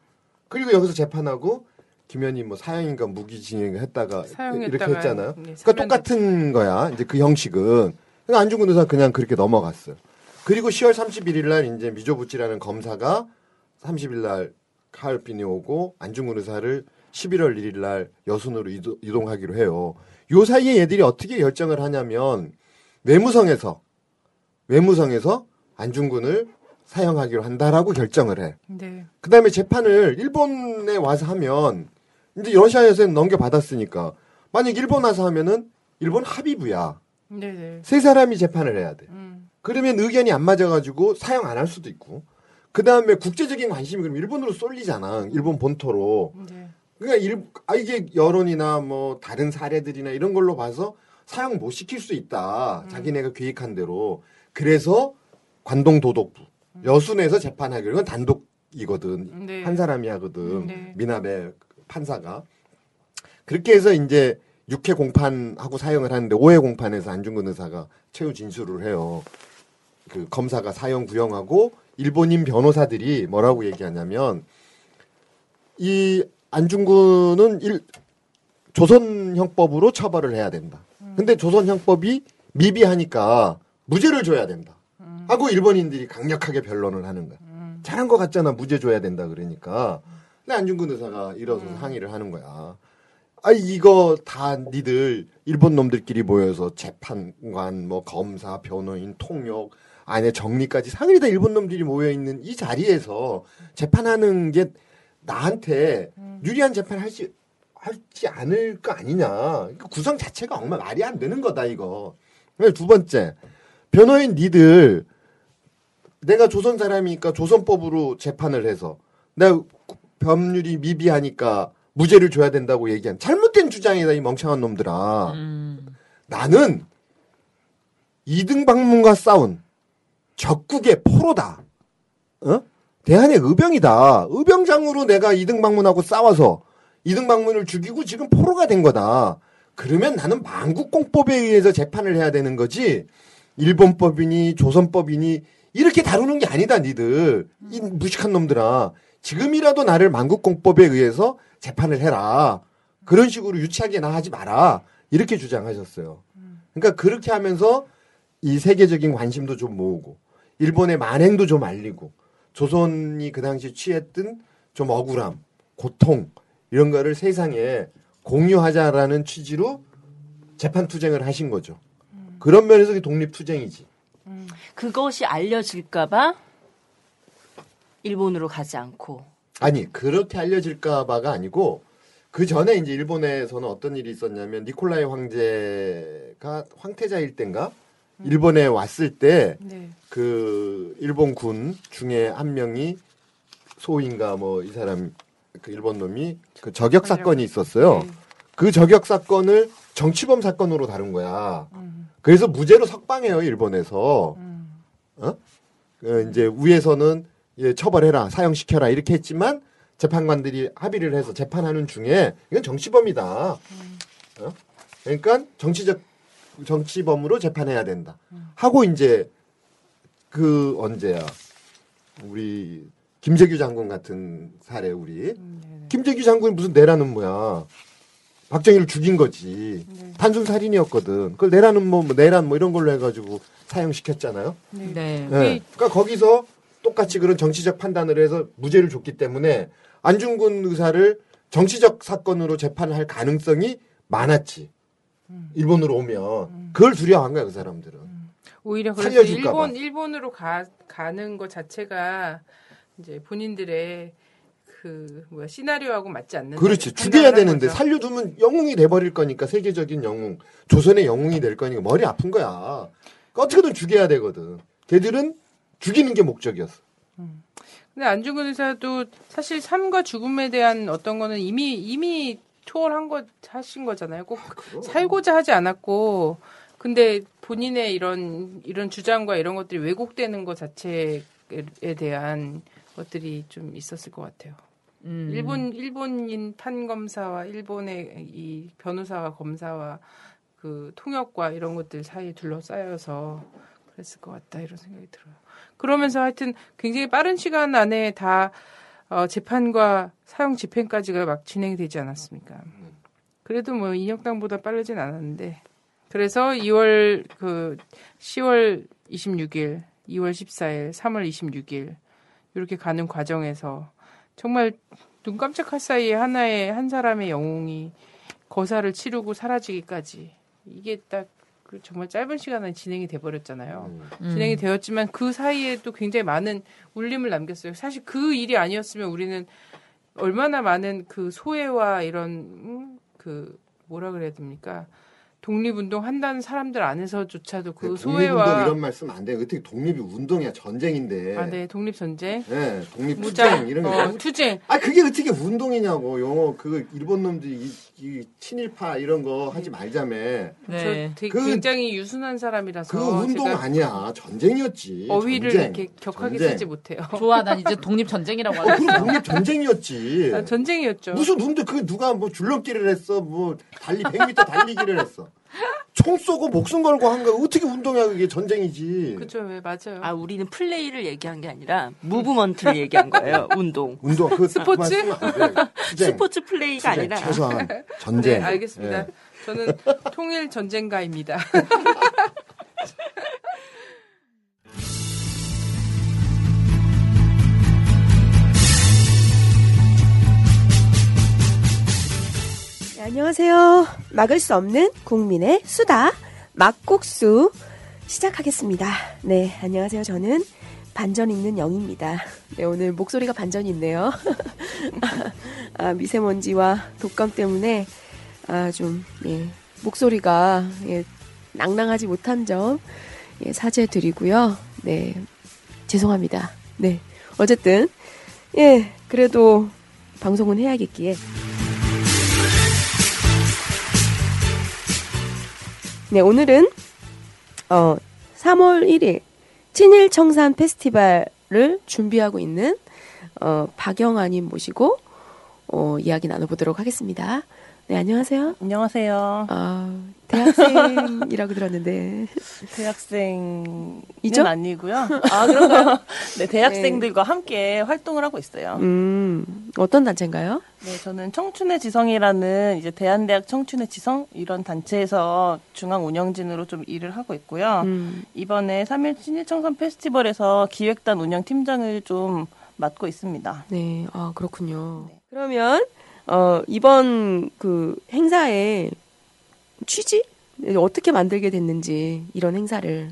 그리고 여기서 재판하고 김현희 뭐 사형인가 무기징역 했다가 이렇게 했잖아요. 네, 그러니까 3년 똑같은 거야. 이제 그 형식은. 그러니까 안중근 의사 그냥 그렇게 넘어갔어요. 그리고 10월 31일 날 이제 미조부치라는 검사가 30일 날 하얼빈이 오고 안중근 의사를 11월 1일 날 여순으로 이동하기로 해요. 요 사이에 얘들이 어떻게 결정을 하냐면 외무성에서 외무성에서 안중근을 사형하기로 한다라고 결정을 해. 네. 그 다음에 재판을 일본에 와서 하면, 이제 러시아에서는 넘겨받았으니까, 만약 일본 와서 하면은, 일본 합의부야. 네네. 세 사람이 재판을 해야 돼. 음. 그러면 의견이 안 맞아가지고 사형 안 할 수도 있고, 그 다음에 국제적인 관심이 그럼 일본으로 쏠리잖아. 일본 본토로. 네. 그러니까 일, 아, 이게 여론이나 뭐 다른 사례들이나 이런 걸로 봐서 사용 못 시킬 수 있다. 자기네가 계획한 대로. 그래서 관동 도독부 여순에서 재판하기로 이건 단독이거든. 네. 한 사람이 하거든. 네. 미나베 판사가. 그렇게 해서 이제 6회 공판하고 사형을 하는데 5회 공판에서 안중근 의사가 최후 진술을 해요. 그 검사가 사형 구형하고 일본인 변호사들이 뭐라고 얘기하냐면 이 안중근은 일, 조선형법으로 처벌을 해야 된다. 근데 조선형법이 미비하니까 무죄를 줘야 된다. 하고 일본인들이 강력하게 변론을 하는 거야. 잘한 것 같잖아. 무죄 줘야 된다. 그러니까. 근데 안중근 의사가 일어서서 항의를 하는 거야. 아 이거 다 니들 일본 놈들끼리 모여서 재판관, 뭐 검사, 변호인, 통역 안에 정리까지 상일이 다 일본 놈들이 모여 있는 이 자리에서 재판하는 게 나한테 유리한 재판 할지 할지 않을 거 아니냐. 그 구성 자체가 정말 말이 안 되는 거다 이거. 두 번째 변호인 니들 내가 조선 사람이니까 조선법으로 재판을 해서 내가 법률이 미비하니까 무죄를 줘야 된다고 얘기한 잘못된 주장이다 이 멍청한 놈들아. 음. 나는 이등 방문과 싸운 적국의 포로다. 어? 대한의 의병이다. 의병장으로 내가 이등 방문하고 싸워서 이등 방문을 죽이고 지금 포로가 된 거다. 그러면 나는 만국공법에 의해서 재판을 해야 되는 거지. 일본법이니 조선법이니 이렇게 다루는 게 아니다, 니들. 이 무식한 놈들아. 지금이라도 나를 만국공법에 의해서 재판을 해라. 그런 식으로 유치하게 나 하지 마라. 이렇게 주장하셨어요. 그러니까 그렇게 하면서 이 세계적인 관심도 좀 모으고 일본의 만행도 좀 알리고 조선이 그 당시 취했던 좀 억울함, 고통 이런 거를 세상에 공유하자라는 취지로 재판 투쟁을 하신 거죠. 그런 면에서 독립 투쟁이지. 그것이 알려질까봐 일본으로 가지 않고 아니 그렇게 알려질까봐가 아니고 그 전에 이제 일본에서는 어떤 일이 있었냐면 니콜라이 황제가 황태자일 땐가 일본에 왔을 때 네. 그 일본 군 중에 한 명이 소인가 뭐 이 사람 그 일본 놈이 그 저격 사건이 있었어요. 네. 그 저격 사건을 정치범 사건으로 다룬 거야. 음, 그래서 무죄로 석방해요 일본에서. 음. 어? 그 이제 위에서는 예, 처벌해라, 사형시켜라 이렇게 했지만 재판관들이 합의를 해서 재판하는 중에 이건 정치범이다. 어? 그러니까 정치적 정치범으로 재판해야 된다. 하고 이제 그 언제야? 우리 김재규 장군 같은 사례 우리 김재규 장군이 무슨 내라는 뭐야? 박정희를 죽인 거지. 단순 살인이었거든. 그걸 내라는 뭐, 뭐 내란 뭐 이런 걸로 해가지고 사형시켰잖아요. 네. 네. 그러니까 거기서 똑같이 그런 정치적 판단을 해서 무죄를 줬기 때문에 안중근 의사를 정치적 사건으로 재판할 가능성이 많았지. 일본으로 오면 그걸 두려워한 거야 그 사람들은. 오히려 그래서 살려줄까 봐. 일본 일본으로 가 가는 것 자체가 이제 본인들의 그 뭐야 시나리오하고 맞지 않는. 그렇지 죽여야 한 되는데 거죠. 살려두면 영웅이 돼버릴 거니까 세계적인 영웅 조선의 영웅이 될 거니까 머리 아픈 거야. 그러니까 어떻게든 죽여야 되거든. 걔들은 죽이는 게 목적이었어. 근데 안중근 의사도 사실 삶과 죽음에 대한 어떤 거는 이미 이미 초월한 거 하신 거잖아요. 꼭 살고자 하지 않았고 근데 본인의 이런 이런 주장과 이런 것들이 왜곡되는 것 자체에 대한 것들이 좀 있었을 것 같아요. 음. 일본 일본인 판검사와 일본의 이 변호사와 검사와 그 통역과 이런 것들 사이에 둘러싸여서 그랬을 것 같다 이런 생각이 들어요. 그러면서 하여튼 굉장히 빠른 시간 안에 다 어, 재판과 사형 집행까지가 막 진행이 되지 않았습니까? 그래도 뭐 인혁당보다 빠르진 않았는데 그래서 2월 그 10월 26일, 2월 14일, 3월 26일 이렇게 가는 과정에서 정말 눈 깜짝할 사이에 하나의 한 사람의 영웅이 거사를 치르고 사라지기까지 이게 딱 그 정말 짧은 시간 안에 진행이 돼 버렸잖아요. 음. 진행이 되었지만 그 사이에도 굉장히 많은 울림을 남겼어요. 사실 그 일이 아니었으면 우리는 얼마나 많은 그 소외와 이런 음, 그 뭐라 그래야 됩니까? 독립운동 한다는 사람들 안에서조차도 그 독립운동 소외와 이런 말씀 안 돼. 어떻게 독립이 운동이야 전쟁인데. 아, 네, 독립 전쟁, 네, 독립 투쟁 이런 거. 어, 투쟁. 아 그게 어떻게 운동이냐고 영어 그 일본 놈들이 이, 이 친일파 이런 거 하지 말자며 네. 저 되게 그- 굉장히 유순한 사람이라서 그 운동 아니야 전쟁이었지 어휘를 전쟁. 이렇게 격하게 전쟁. 쓰지 못해요. 좋아, 난 이제 독립 전쟁이라고 어, 그럼. 독립 전쟁이었지 아, 전쟁이었죠. 무슨 놈들 그 누가 뭐 줄넘기를 했어 뭐 달리 100m 달리기를 했어 총 쏘고 목숨 걸고 한 거 어떻게 운동이야 그게 전쟁이지 그죠, 왜 맞아요. 아 우리는 플레이를 얘기한 게 아니라 무브먼트를 얘기한 거예요. 운동. 운동 그 스포츠? 스포츠 플레이가 투쟁, 아니라 최소한 네, 전쟁 알겠습니다. 예. 저는 통일 전쟁가입니다. 안녕하세요. 막을 수 없는 국민의 수다 막국수 시작하겠습니다. 네, 안녕하세요. 저는 반전 있는 영입니다. 네, 오늘 목소리가 반전이 있네요. 아, 미세먼지와 독감 때문에 아, 좀 예, 목소리가 예, 낭낭하지 못한 점 예, 사죄드리고요. 네, 죄송합니다. 네, 어쨌든 예, 그래도 방송은 해야겠기에. 네, 오늘은 어 3월 1일 친일 청산 페스티벌을 준비하고 있는 어 박영아님 모시고 어 이야기 나눠보도록 하겠습니다. 네, 안녕하세요. 안녕하세요. 아, 대학생이라고 들었는데. 대학생은 이죠? 아니고요. 아, 그런가요? 네, 대학생들과 함께 활동을 하고 있어요. 음, 어떤 단체인가요? 네, 저는 청춘의 지성이라는 이제 대한대학 청춘의 지성 이런 단체에서 중앙 운영진으로 좀 일을 하고 있고요. 음, 이번에 3일 친일청산 페스티벌에서 기획단 운영 팀장을 좀 맡고 있습니다. 네, 아, 그렇군요. 그러면, 어, 이번 그 행사의 취지? 어떻게 만들게 됐는지, 이런 행사를.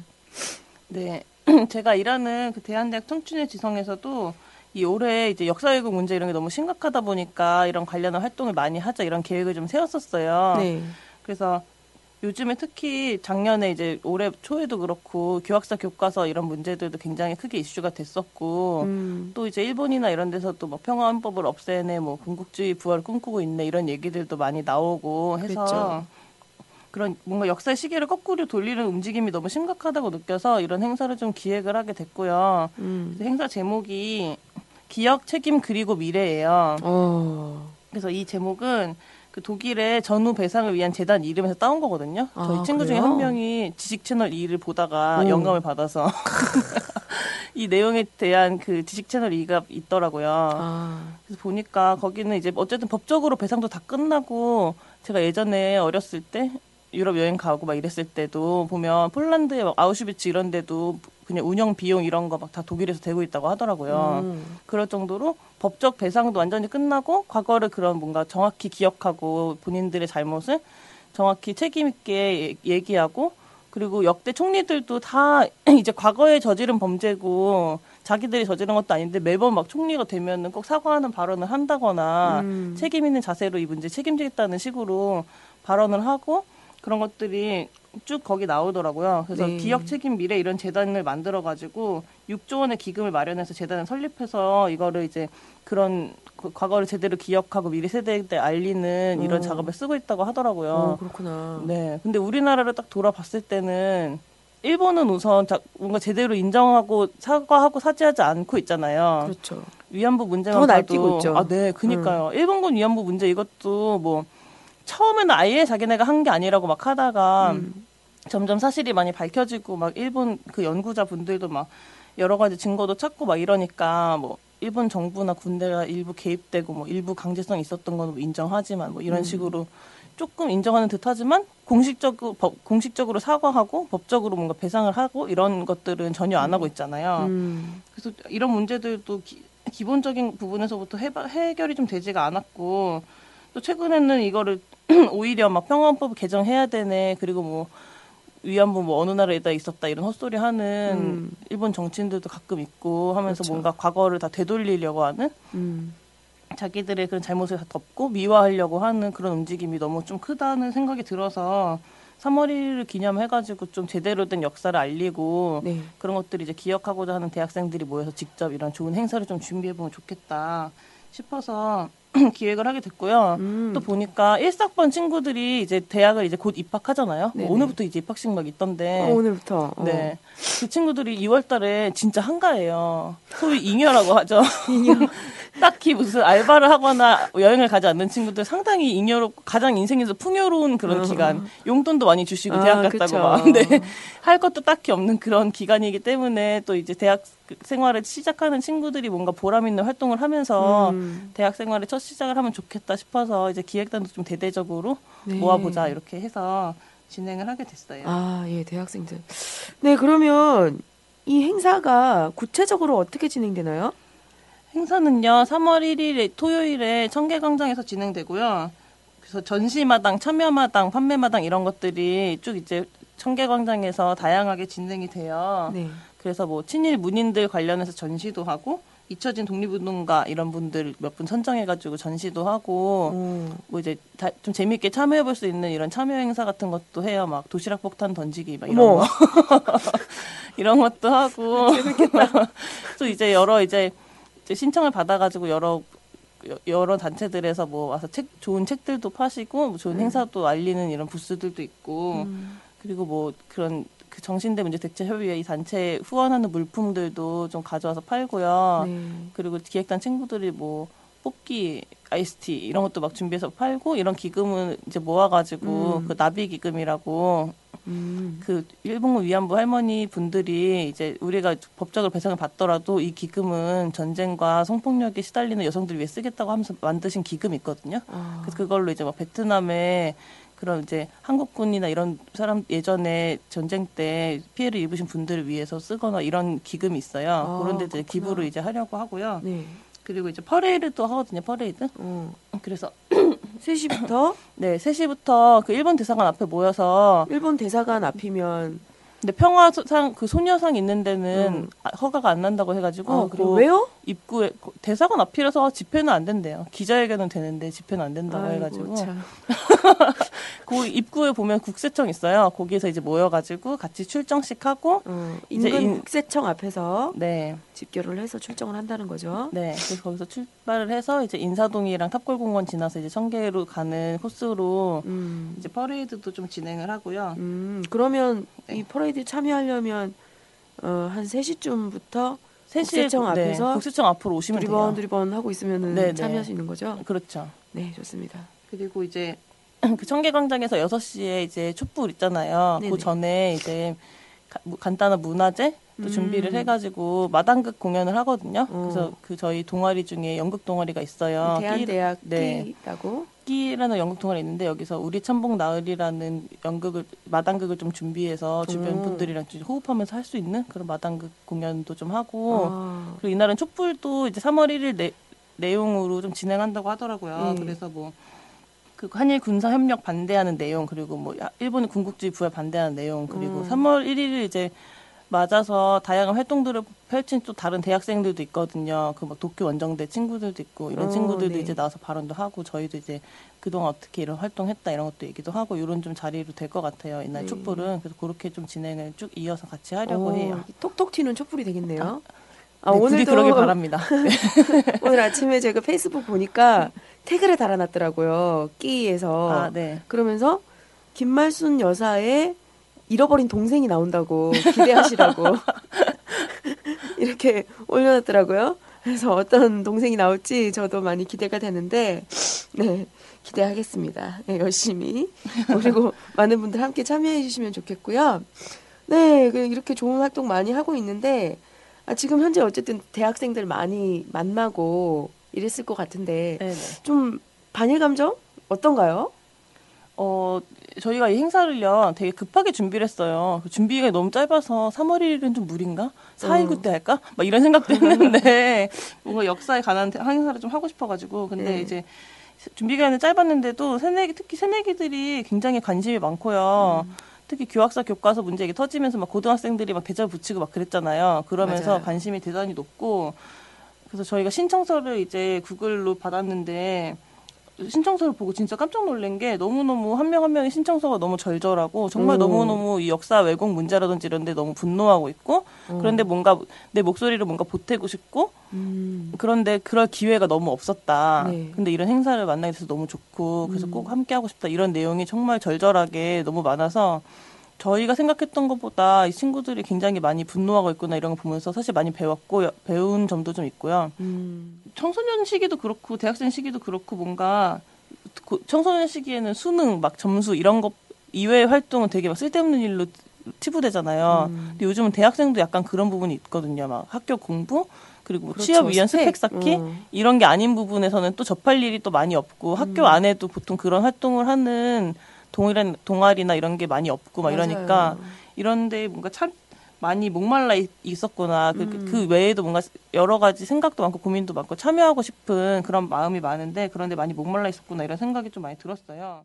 네, 제가 일하는 그 대한대학 청춘의 지성에서도 이 올해 이제 역사 왜곡 문제 이런 게 너무 심각하다 보니까 이런 관련한 활동을 많이 하자 이런 계획을 좀 세웠었어요. 네. 그래서 요즘에 특히 작년에 이제 올해 초에도 그렇고 교학사 교과서 이런 문제들도 굉장히 크게 이슈가 됐었고 음, 또 이제 일본이나 이런 데서도 뭐 평화헌법을 없애네 뭐 군국주의 부활을 꿈꾸고 있네 이런 얘기들도 많이 나오고 해서 그랬죠. 그런 뭔가 역사의 시계를 거꾸로 돌리는 움직임이 너무 심각하다고 느껴서 이런 행사를 좀 기획을 하게 됐고요. 음. 행사 제목이 기억, 책임 그리고 미래예요. 어, 그래서 이 제목은 그 독일의 전후 배상을 위한 재단 이름에서 따온 거거든요. 저희 아, 친구 중에 그래요? 한 명이 지식 채널 2를 보다가 오. 영감을 받아서 이 내용에 대한 그 지식 채널 2가 있더라고요. 아, 그래서 보니까 거기는 이제 어쨌든 법적으로 배상도 다 끝나고 제가 예전에 어렸을 때 유럽 여행 가고 막 이랬을 때도 보면 폴란드의 막 아우슈비츠 이런 데도 그냥 운영 비용 이런 거 막 다 독일에서 대고 있다고 하더라고요. 음, 그럴 정도로 법적 배상도 완전히 끝나고 과거를 그런 뭔가 정확히 기억하고 본인들의 잘못을 정확히 책임 있게 예- 얘기하고 그리고 역대 총리들도 다 이제 과거에 저지른 범죄고 자기들이 저지른 것도 아닌데 매번 막 총리가 되면은 꼭 사과하는 발언을 한다거나 음. 책임 있는 자세로 이 문제 책임지겠다는 식으로 발언을 하고 그런 것들이 쭉 거기 나오더라고요. 그래서 네. 기억 책임 미래 이런 재단을 만들어 가지고 6조 원의 기금을 마련해서 재단을 설립해서 이거를 이제 그런 그 과거를 제대로 기억하고 미래 세대에 알리는 이런 어. 작업에 쓰고 있다고 어, 하더라고요. 그렇구나. 네. 근데 우리나라를 딱 돌아봤을 때는 일본은 우선 자- 뭔가 제대로 인정하고 사과하고 사죄하지 않고 있잖아요. 그렇죠. 위안부 문제만 더 날뛰고 있죠. 아, 네, 그니까요. 일본군 위안부 문제 이것도 뭐 처음에는 아예 자기네가 한 게 아니라고 막 하다가 음. 점점 사실이 많이 밝혀지고 막 일본 그 연구자 분들도 막 여러 가지 증거도 찾고 막 이러니까 뭐 일본 정부나 군대가 일부 개입되고 뭐 일부 강제성 있었던 건 인정하지만 뭐 이런 식으로 조금 인정하는 듯하지만 공식적으로 법, 공식적으로 사과하고 법적으로 뭔가 배상을 하고 이런 것들은 전혀 안 하고 있잖아요. 음, 그래서 이런 문제들도 기, 본적인 부분에서부터 해바, 해결이 좀 되지가 않았고 또 최근에는 이거를 오히려 막 평화헌법 개정해야 되네. 그리고 뭐 위안부 뭐 어느 나라에다 있었다 이런 헛소리 하는 음. 일본 정치인들도 가끔 있고 하면서 그렇죠. 뭔가 과거를 다 되돌리려고 하는 음. 자기들의 그런 잘못을 다 덮고 미화하려고 하는 그런 움직임이 너무 좀 크다는 생각이 들어서 3월 1일을 기념해가지고 좀 제대로 된 역사를 알리고 네. 그런 것들을 이제 기억하고자 하는 대학생들이 모여서 직접 이런 좋은 행사를 좀 준비해보면 좋겠다 싶어서 기획을 하게 됐고요. 음. 또 보니까 1학번 친구들이 이제 대학을 이제 곧 입학하잖아요. 뭐. 오늘부터 이제 입학식 막 있던데. 어, 오늘부터. 어. 네. 그 친구들이 2월 달에 진짜 한가해요. 소위 잉여라고 하죠. 딱히 무슨 알바를 하거나 여행을 가지 않는 친구들 상당히 잉여로 가장 인생에서 풍요로운 그런 어. 기간. 용돈도 많이 주시고 아, 대학 갔다고. 막. 근데 할 것도 딱히 없는 그런 기간이기 때문에 또 이제 대학 생활을 시작하는 친구들이 뭔가 보람 있는 활동을 하면서 음. 대학 생활의 첫 시작을 하면 좋겠다 싶어서 이제 기획단도 좀 대대적으로 네. 모아보자 이렇게 해서 진행을 하게 됐어요. 아, 예, 대학생들. 네, 그러면 이 행사가 구체적으로 어떻게 진행되나요? 행사는요, 3월 1일 토요일에 청계광장에서 진행되고요. 그래서 전시마당, 참여마당, 판매마당 이런 것들이 쭉 이제 청계광장에서 다양하게 진행이 돼요. 네. 그래서 뭐 친일 문인들 관련해서 전시도 하고 잊혀진 독립운동가 이런 분들 몇 분 선정해가지고 전시도 하고 음. 뭐 이제 다, 좀 재밌게 참여해볼 수 있는 이런 참여 행사 같은 것도 해요. 막 도시락 폭탄 던지기 막 이런 어머. 거 이런 것도 하고 또 이제 여러 이제, 이제 신청을 받아가지고 여러 여- 여러 단체들에서 뭐 와서 책 좋은 책들도 파시고 뭐 좋은 행사도 알리는 이런 부스들도 있고 음. 그리고 뭐 그런 그 정신대 문제 대체 협의회 이 단체 후원하는 물품들도 좀 가져와서 팔고요. 네. 그리고 기획단 친구들이 뭐 뽑기 아이스티 이런 것도 막 준비해서 팔고 이런 기금은 이제 모아가지고 음. 그 나비 기금이라고 음. 그 일본군 위안부 할머니 분들이 이제 우리가 법적으로 배상을 받더라도 이 기금은 전쟁과 성폭력에 시달리는 여성들 위해 쓰겠다고 하면서 만드신 기금이 있거든요. 아. 그래서 그걸로 이제 막 베트남에 그런 이제 한국군이나 이런 사람 예전에 전쟁 때 피해를 입으신 분들을 위해서 쓰거나 이런 기금이 있어요. 아, 그런 데들 그렇구나. 기부를 이제 하려고 하고요. 네. 그리고 이제 퍼레이드도 하거든요. 퍼레이드. 어. 그래서 3시부터 네, 3시부터 그 일본 대사관 앞에 모여서 일본 대사관 앞이면 근데 평화상 그 소녀상 있는 데는 음. 아, 허가가 안 난다고 해가지고 아, 그래요? 그 왜요? 입구에 그 대사관 앞이라서 집회는 안 된대요. 기자회견은 되는데 집회는 안 된다고 아이고, 해가지고 참. 그 입구에 보면 국세청 있어요. 거기에서 이제 모여가지고 같이 출정식 하고 어, 이제 인근 인- 국세청 앞에서 네, 집결을 해서 출정을 한다는 거죠. 네. 그래서 거기서 출발을 해서 이제 인사동이랑 탑골공원 지나서 이제 청계로 가는 코스로 음. 이제 퍼레이드도 좀 진행을 하고요. 음, 그러면 네. 이 퍼레이드 참여하려면 어, 한 3시쯤부터 3시에 국세청 네, 앞에서 국세청 앞으로 오시면 두리번 돼요. 두리번 하고 있으면은 네, 네. 참여할 수 있는 거죠? 그렇죠. 네, 좋습니다. 그리고 이제 그 청계광장에서 6시에 이제 촛불 있잖아요. 네네. 그 전에 이제 가- 무- 간단한 문화제 또 음. 준비를 해가지고 마당극 공연을 하거든요. 어. 그래서 그 저희 동아리 중에 연극 동아리가 있어요. 대한대학 네. 끼라고 끼라는 연극 동아리 있는데 여기서 우리 천복 나으리라는 연극을 마당극을 좀 준비해서 주변 음. 분들이랑 좀 호흡하면서 할 수 있는 그런 마당극 공연도 좀 하고 아, 그리고 이날은 촛불도 이제 3월 1일 내, 내용으로 좀 진행한다고 하더라고요. 네. 그래서 뭐, 그 한일 군사 협력 반대하는 내용, 그리고 뭐, 야- 일본의 군국주의 부활 반대하는 내용, 그리고 음. 3월 1일을 이제 맞아서 다양한 활동들을 펼친 또 다른 대학생들도 있거든요. 그뭐 도쿄 원정대 친구들도 있고, 이런 어, 친구들도 네. 이제 나와서 발언도 하고, 저희도 이제 그동안 어떻게 이런 활동했다 이런 것도 얘기도 하고, 이런 좀 자리로 될 것 같아요. 이날 네. 촛불은. 그래서 그렇게 좀 진행을 쭉 이어서 같이 하려고 어, 해요. 톡톡 튀는 촛불이 되겠네요. 아, 네, 부디 오늘도 그러길 바랍니다. 오늘 아침에 제가 페이스북 보니까 태그를 달아놨더라고요. 끼에서. 아, 네. 그러면서 김말순 여사의 잃어버린 동생이 나온다고 기대하시라고 이렇게 올려놨더라고요. 그래서 어떤 동생이 나올지 저도 많이 기대가 되는데, 네, 기대하겠습니다. 네, 열심히. 그리고 많은 분들 함께 참여해 주시면 좋겠고요. 네, 그 이렇게 좋은 활동 많이 하고 있는데, 아, 지금 현재 어쨌든 대학생들 많이 만나고 이랬을 것 같은데, 네네. 좀 반일 감정 어떤가요? 어, 저희가 이 행사를요, 되게 급하게 준비를 했어요. 그 준비가 너무 짧아서 3월 1일은 좀 무리인가? 4.19 때 할까? 막 이런 생각도 했는데, 뭔가 역사에 관한 대- 행사를 좀 하고 싶어가지고, 근데 네. 이제 준비 기간이 짧았는데도 새내기, 특히 새내기들이 굉장히 관심이 많고요. 특히 교학사 교과서 문제 이게 터지면서 막 고등학생들이 막 대자 붙이고 막 그랬잖아요. 그러면서 맞아요. 관심이 대단히 높고, 그래서 저희가 신청서를 이제 구글로 받았는데, 신청서를 보고 진짜 깜짝 놀란 게 너무너무 한 명 한 명의 신청서가 너무 절절하고 정말 음. 너무너무 이 역사 왜곡 문제라든지 이런 데 너무 분노하고 있고 그런데 뭔가 내 목소리를 뭔가 보태고 싶고 음, 그런데 그럴 기회가 너무 없었다. 네. 근데 이런 행사를 만나게 돼서 너무 좋고 그래서 꼭 함께 하고 싶다. 이런 내용이 정말 절절하게 너무 많아서 저희가 생각했던 것보다 이 친구들이 굉장히 많이 분노하고 있구나 이런 거 보면서 사실 많이 배웠고 여- 배운 점도 좀 있고요. 음, 청소년 시기도 그렇고 대학생 시기도 그렇고 뭔가 고- 청소년 시기에는 수능 막 점수 이런 것 이외의 활동은 되게 막 쓸데없는 일로 치부되잖아요. 음. 근데 요즘은 대학생도 약간 그런 부분이 있거든요. 막 학교 공부 그리고 뭐 그렇죠. 취업 위한 스펙. 스펙 쌓기 음. 이런 게 아닌 부분에서는 또 접할 일이 또 많이 없고 학교 안에도 보통 그런 활동을 하는 동일한 동아리나 이런 게 많이 없고 막 이러니까. 이런데 뭔가 참 많이 목말라 있- 있었구나. 그, 음. 그 외에도 뭔가 여러 가지 생각도 많고 고민도 많고 참여하고 싶은 그런 마음이 많은데 그런데 많이 목말라 있었구나 이런 생각이 좀 많이 들었어요.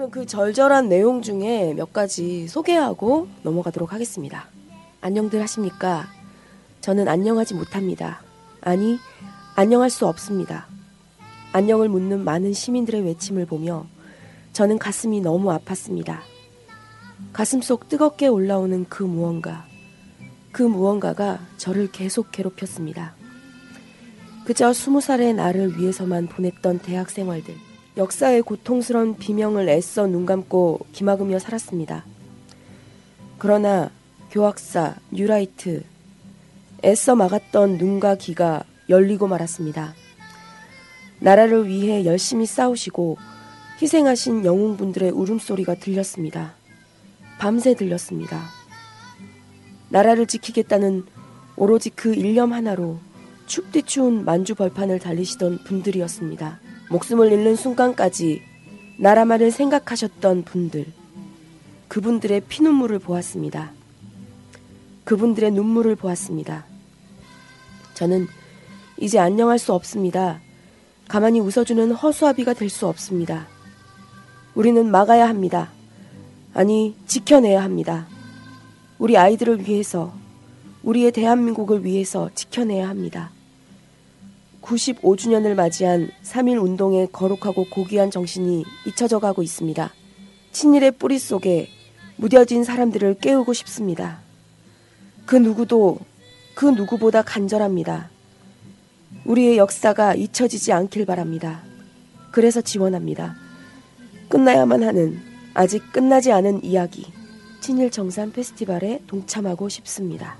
그러면 그 절절한 내용 중에 몇 가지 소개하고 넘어가도록 하겠습니다. 안녕들 하십니까? 저는 안녕하지 못합니다. 아니, 안녕할 수 없습니다. 안녕을 묻는 많은 시민들의 외침을 보며 저는 가슴이 너무 아팠습니다. 가슴 속 뜨겁게 올라오는 그 무언가, 그 무언가가 저를 계속 괴롭혔습니다. 그저 스무 살의 나를 위해서만 보냈던 대학 생활들, 역사의 고통스런 비명을 애써 눈 감고 기막으며 살았습니다. 그러나 교학사, 뉴라이트, 애써 막았던 눈과 귀가 열리고 말았습니다. 나라를 위해 열심히 싸우시고 희생하신 영웅분들의 울음소리가 들렸습니다. 밤새 들렸습니다. 나라를 지키겠다는 오로지 그 일념 하나로 춥디 추운 만주 벌판을 달리시던 분들이었습니다. 목숨을 잃는 순간까지 나라만을 생각하셨던 분들. 그분들의 피눈물을 보았습니다. 그분들의 눈물을 보았습니다. 저는 이제 안녕할 수 없습니다. 가만히 웃어주는 허수아비가 될 수 없습니다. 우리는 막아야 합니다. 아니, 지켜내야 합니다. 우리 아이들을 위해서, 우리의 대한민국을 위해서 지켜내야 합니다. 95주년을 맞이한 3.1 운동의 거룩하고 고귀한 정신이 잊혀져 가고 있습니다. 친일의 뿌리 속에 무뎌진 사람들을 깨우고 싶습니다. 그 누구도 그 누구보다 간절합니다. 우리의 역사가 잊혀지지 않길 바랍니다. 그래서 지원합니다. 끝나야만 하는 아직 끝나지 않은 이야기. 친일 정산 페스티벌에 동참하고 싶습니다.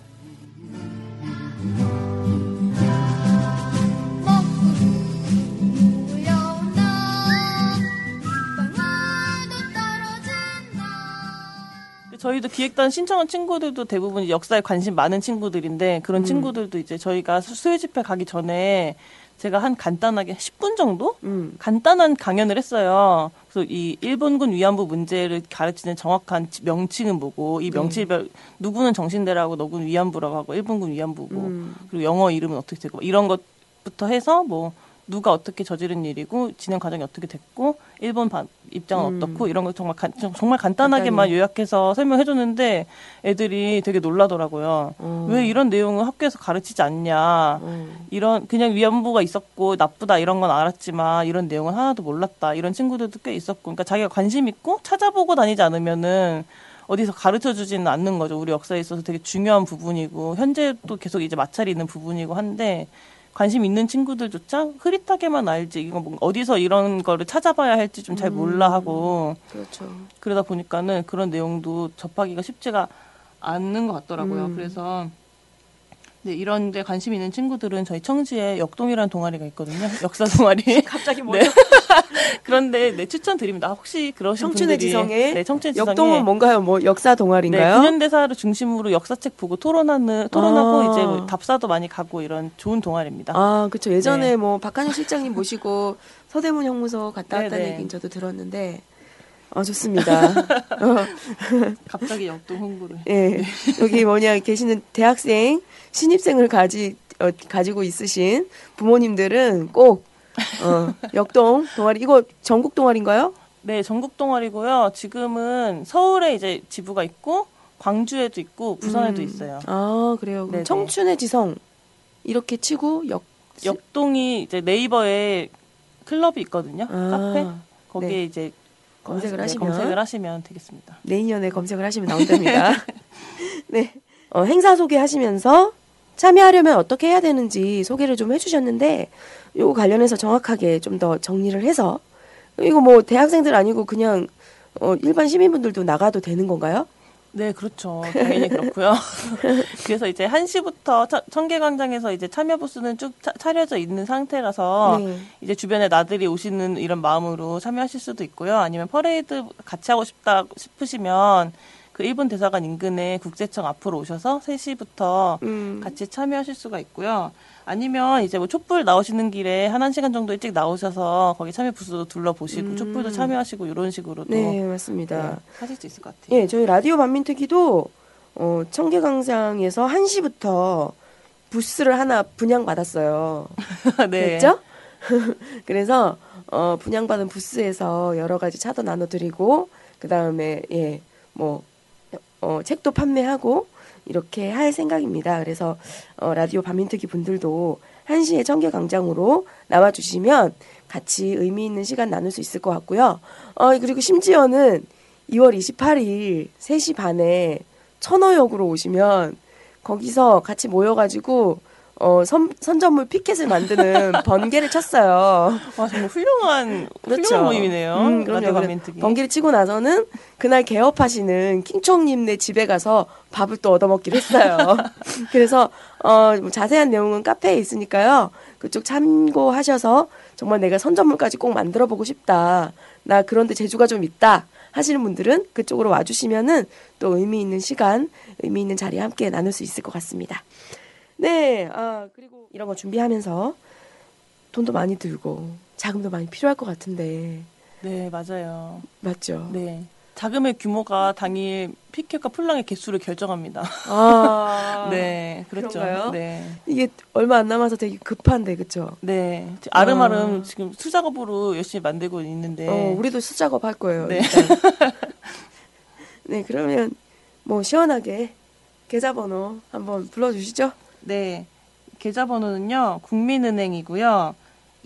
저희도 기획단 신청한 친구들도 대부분 역사에 관심 많은 친구들인데 그런 음. 친구들도 이제 저희가 수- 수요 집회 가기 전에 제가 한 간단하게 10분 정도 음. 간단한 강연을 했어요. 그래서 이 일본군 위안부 문제를 가르치는 정확한 지- 명칭은 뭐고 이 명칭별 누구는 정신대라고 누구는 위안부라고 하고 일본군 위안부고 음. 그리고 영어 이름은 어떻게 되고 뭐 이런 것부터 해서 뭐 누가 어떻게 저지른 일이고 진행 과정이 어떻게 됐고 일본 반- 입장은 음. 어떻고 이런 걸 정말 간, 정- 정말 간단하게만 간단히. 요약해서 설명해 줬는데 애들이 되게 놀라더라고요. 어. 왜 이런 내용을 학교에서 가르치지 않냐. 어. 이런 그냥 위안부가 있었고 나쁘다 이런 건 알았지만 이런 내용은 하나도 몰랐다 이런 친구들도 꽤 있었고 그러니까 자기가 관심 있고 찾아보고 다니지 않으면은 어디서 가르쳐 주지는 않는 거죠 우리 역사에 있어서 되게 중요한 부분이고 현재도 계속 이제 마찰이 있는 부분이고 한데 관심 있는 친구들조차 흐릿하게만 알지 이거 뭔가 어디서 이런 거를 찾아봐야 할지 좀 잘 몰라 하고 그렇죠. 그러다 보니까는 그런 내용도 접하기가 쉽지가 않는 것 같더라고요. 음. 그래서 네, 이런 데 관심 있는 친구들은 저희 청지에 역동이라는 동아리가 있거든요. 역사 동아리. 갑자기 네. 그런데 네, 추천드립니다. 혹시 그러신 청춘의 분들이 지성에 네, 청춘의 지성에 역동은 뭔가요? 뭐 역사 네, 동아리인가요? 근현대사를 중심으로 역사책 보고 토론하는 토론하고 아. 이제 뭐 답사도 많이 가고 이런 좋은 동아리입니다. 아, 그렇죠. 예전에 네. 뭐 박한영 실장님 모시고 서대문 형무소 갔다 왔다는. 얘기는 저도 들었는데 아, 좋습니다. 어, 갑자기 역동 홍보를. 예. 여기 뭐냐 계시는 대학생 신입생을 가지 어, 가지고 있으신 부모님들은 꼭 어, 역동 동아리 이거 전국 동아리인가요? 네, 전국 동아리고요. 지금은 서울에 이제 지부가 있고 광주에도 있고 부산에도 음. 있어요. 아, 그래요. 그럼 네네. 청춘의 지성 이렇게 치고 역 역동이 이제 네이버에 클럽이 있거든요. 아, 카페 거기에 네. 이제 검색을 네, 하시면 검색을 하시면 되겠습니다. 내인연에 검색을 하시면 나온답니다. 네. 어, 행사 소개하시면서 참여하려면 어떻게 해야 되는지 소개를 좀 해주셨는데, 요거 관련해서 정확하게 좀 더 정리를 해서, 이거 뭐 대학생들 아니고 그냥, 어, 일반 시민분들도 나가도 되는 건가요? 네, 그렇죠. 당연히 그렇고요. 그래서 이제 1시부터 청계광장에서 이제 참여 부스는 쭉 차, 차려져 있는 상태라서 네. 이제 주변에 나들이 오시는 이런 마음으로 참여하실 수도 있고요. 아니면 퍼레이드 같이 하고 싶다 싶으시면 그 일본 대사관 인근에 국세청 앞으로 오셔서 3시부터 음. 같이 참여하실 수가 있고요. 아니면 이제 뭐 촛불 나오시는 길에 한 1시간 정도 일찍 나오셔서 거기 참여 부스도 둘러보시고 음. 촛불도 참여하시고 이런 식으로도 네, 맞습니다. 네, 하실 수 있을 것 같아요. 예, 저희 라디오 반민특위도 어, 청계 광장에서 1시부터 부스를 하나 분양받았어요. 네. 됐죠? 그래서 어, 분양받은 부스에서 여러 가지 차도 나눠드리고 그 다음에 예, 뭐 어, 책도 판매하고 이렇게 할 생각입니다. 그래서 어, 라디오 반민특위 분들도 1시에 청계 광장으로 나와 주시면 같이 의미 있는 시간 나눌 수 있을 것 같고요. 어, 그리고 심지어는 2월 28일 3시 반에 천호역으로 오시면 거기서 같이 모여가지고 어, 선, 선전물 피켓을 만드는 번개를 쳤어요. 와 정말 훌륭한 그렇죠. 훌륭한 모임이네요. 음, 그럼요. 번개를 치고 나서는 그날 개업하시는 킹총님네 집에 가서 밥을 또 얻어먹기로 했어요. 그래서 어, 뭐 자세한 내용은 카페에 있으니까요. 그쪽 참고하셔서 정말 내가 선전물까지 꼭 만들어 보고 싶다. 나 그런데 재주가 좀 있다. 하시는 분들은 그쪽으로 와주시면은 또 의미 있는 시간, 의미 있는 자리에 함께 나눌 수 있을 것 같습니다. 네, 아, 그리고 이런 거 준비하면서 돈도 많이 들고 자금도 많이 필요할 것 같은데 네 맞아요. 맞죠? 네 자금의 규모가 당일 피켓과 풀랑의 개수를 결정합니다. 아, 네 그렇죠. 그런가요? 네. 이게 얼마 안 남아서 되게 급한데 그쵸? 네. 아름아름 아. 지금 수작업으로 열심히 만들고 있는데. 어, 우리도 수작업 할 거예요. 네. 네, 그러면 뭐 시원하게 계좌번호 한번 불러주시죠. 네. 계좌번호는요, 국민은행이고요.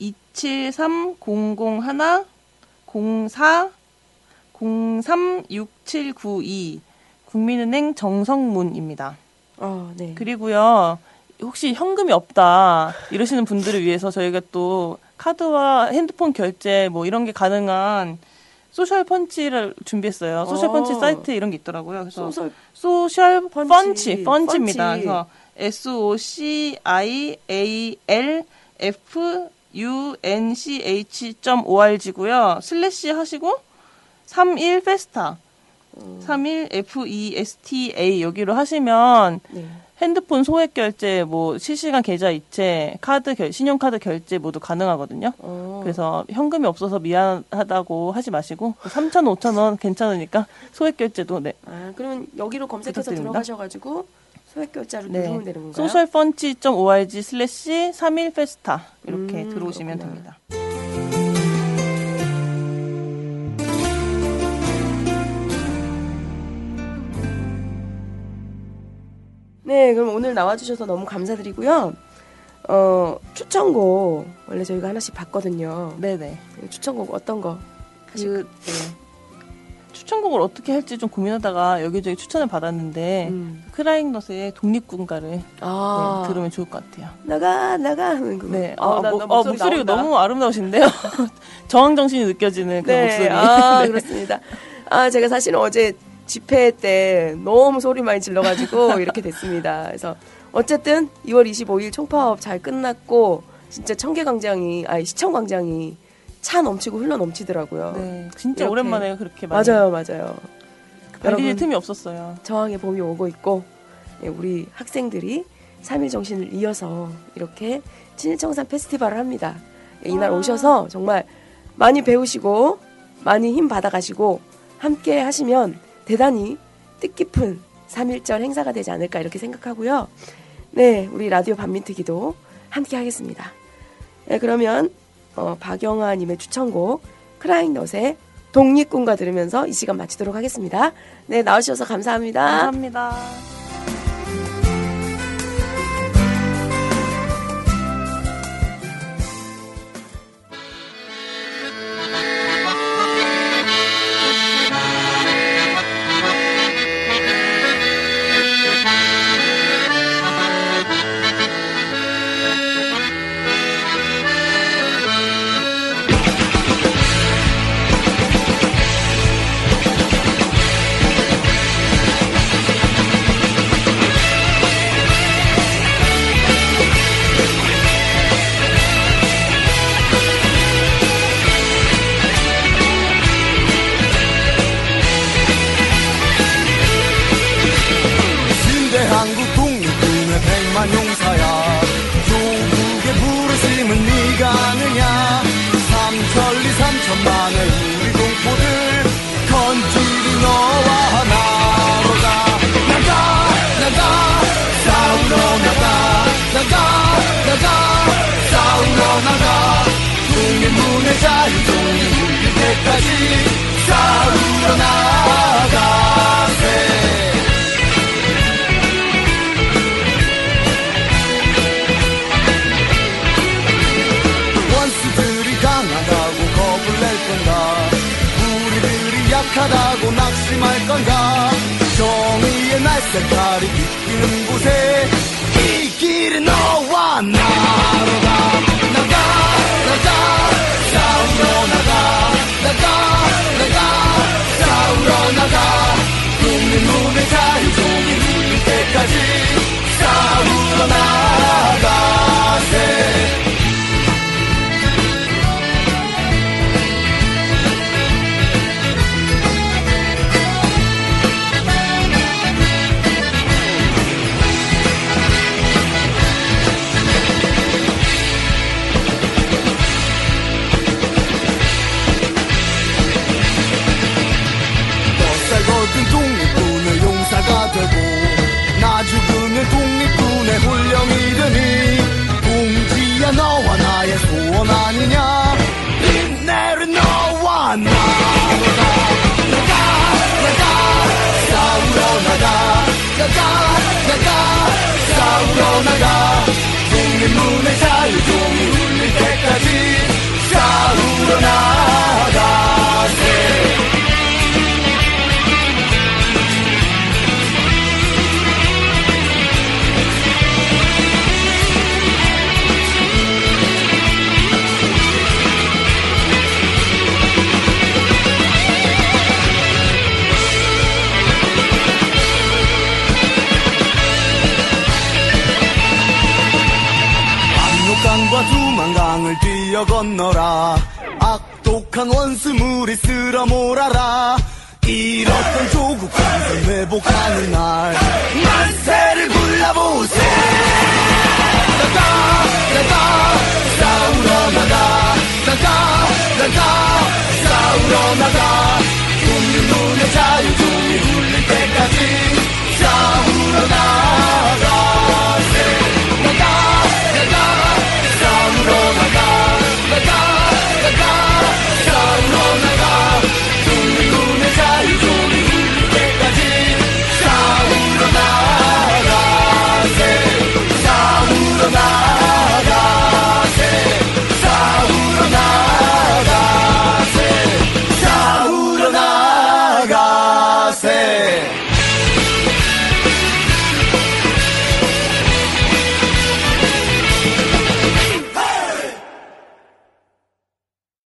273-001 04 036792 국민은행 정성문입니다. 어, 네. 그리고요, 혹시 현금이 없다 이러시는 분들을 위해서 저희가 또 카드와 핸드폰 결제 뭐 이런 게 가능한 Social Funch를 준비했어요. Social 어. Funch 사이트 이런 게 있더라고요. 그래서 Social Social Funch. Funch, Funch입니다. Funch. 그래서 S O C I A L F U N C H O R G고요. 슬래시 하시고 31 Festa. 31 F E S T A 여기로 하시면 네. 핸드폰 소액 결제, 뭐 실시간 계좌 이체, 카드 결, 신용카드 결제 모두 가능하거든요. 어. 그래서 현금이 없어서 미안하다고 하지 마시고 3천, 5천 원 괜찮으니까 소액 결제도 네. 아, 그러면 여기로 검색해서 부탁드립니다. 들어가셔가지고 소액 결제로 네. 누르면 되는 건가요? Socialfunch.org 슬래시 3일 Festa 이렇게 음, 들어오시면 그렇구나. 됩니다. 네, 그럼 오늘 나와주셔서 너무 감사드리고요. 어, 추천곡 원래 저희가 하나씩 봤거든요. 네네. 추천곡 어떤 거? 그 네. 추천곡을 어떻게 할지 좀 고민하다가 여기저기 추천을 받았는데 음. 크라잉넛의 독립군가를 아, 네, 들으면 좋을 것 같아요. 나가 나가 하는 거. 네, 아, 아, 나, 뭐- 나 어, 목소리 목소리가 나온다. 너무 아름다우신데요. 저항 정신이 느껴지는 그 네, 목소리. 아, 네. 그렇습니다. 아, 제가 사실 어제 집회 때 너무 소리 많이 질러가지고 이렇게 됐습니다. 그래서 어쨌든 2월 25일 총파업 잘 끝났고 진짜 청계광장이, 아니 시청광장이 차 넘치고 흘러 넘치더라고요. 네, 진짜 이렇게. 오랜만에 그렇게 많이 맞아요, 맞아요. 여러분, 틈이 없었어요. 저항의 봄이 오고 있고 예, 우리 학생들이 3일 정신을 이어서 이렇게 친일청산 페스티벌을 합니다. 예, 이날 오셔서 정말 많이 배우시고 많이 힘 받아가시고 함께 하시면 대단히 뜻깊은 3.1절 행사가 되지 않을까 이렇게 생각하고요. 네, 우리 라디오 반민특위도 함께 하겠습니다. 네, 그러면 어, 박영아님의 추천곡 크라잉넛의 독립군가 들으면서 이 시간 마치도록 하겠습니다. 네, 나와주셔서 감사합니다. 감사합니다. 울릴 한강을 뛰어 건너라. 악독한 원수물이 쓸어 몰아라. 잃었던 조국 한선 회복하는 날. 만세를 불러보세 나가 나가 싸우러 나가. 나가 나가 싸우러 나가. 국민 눈에 자유 종이 굴릴 때까지 싸우러 나가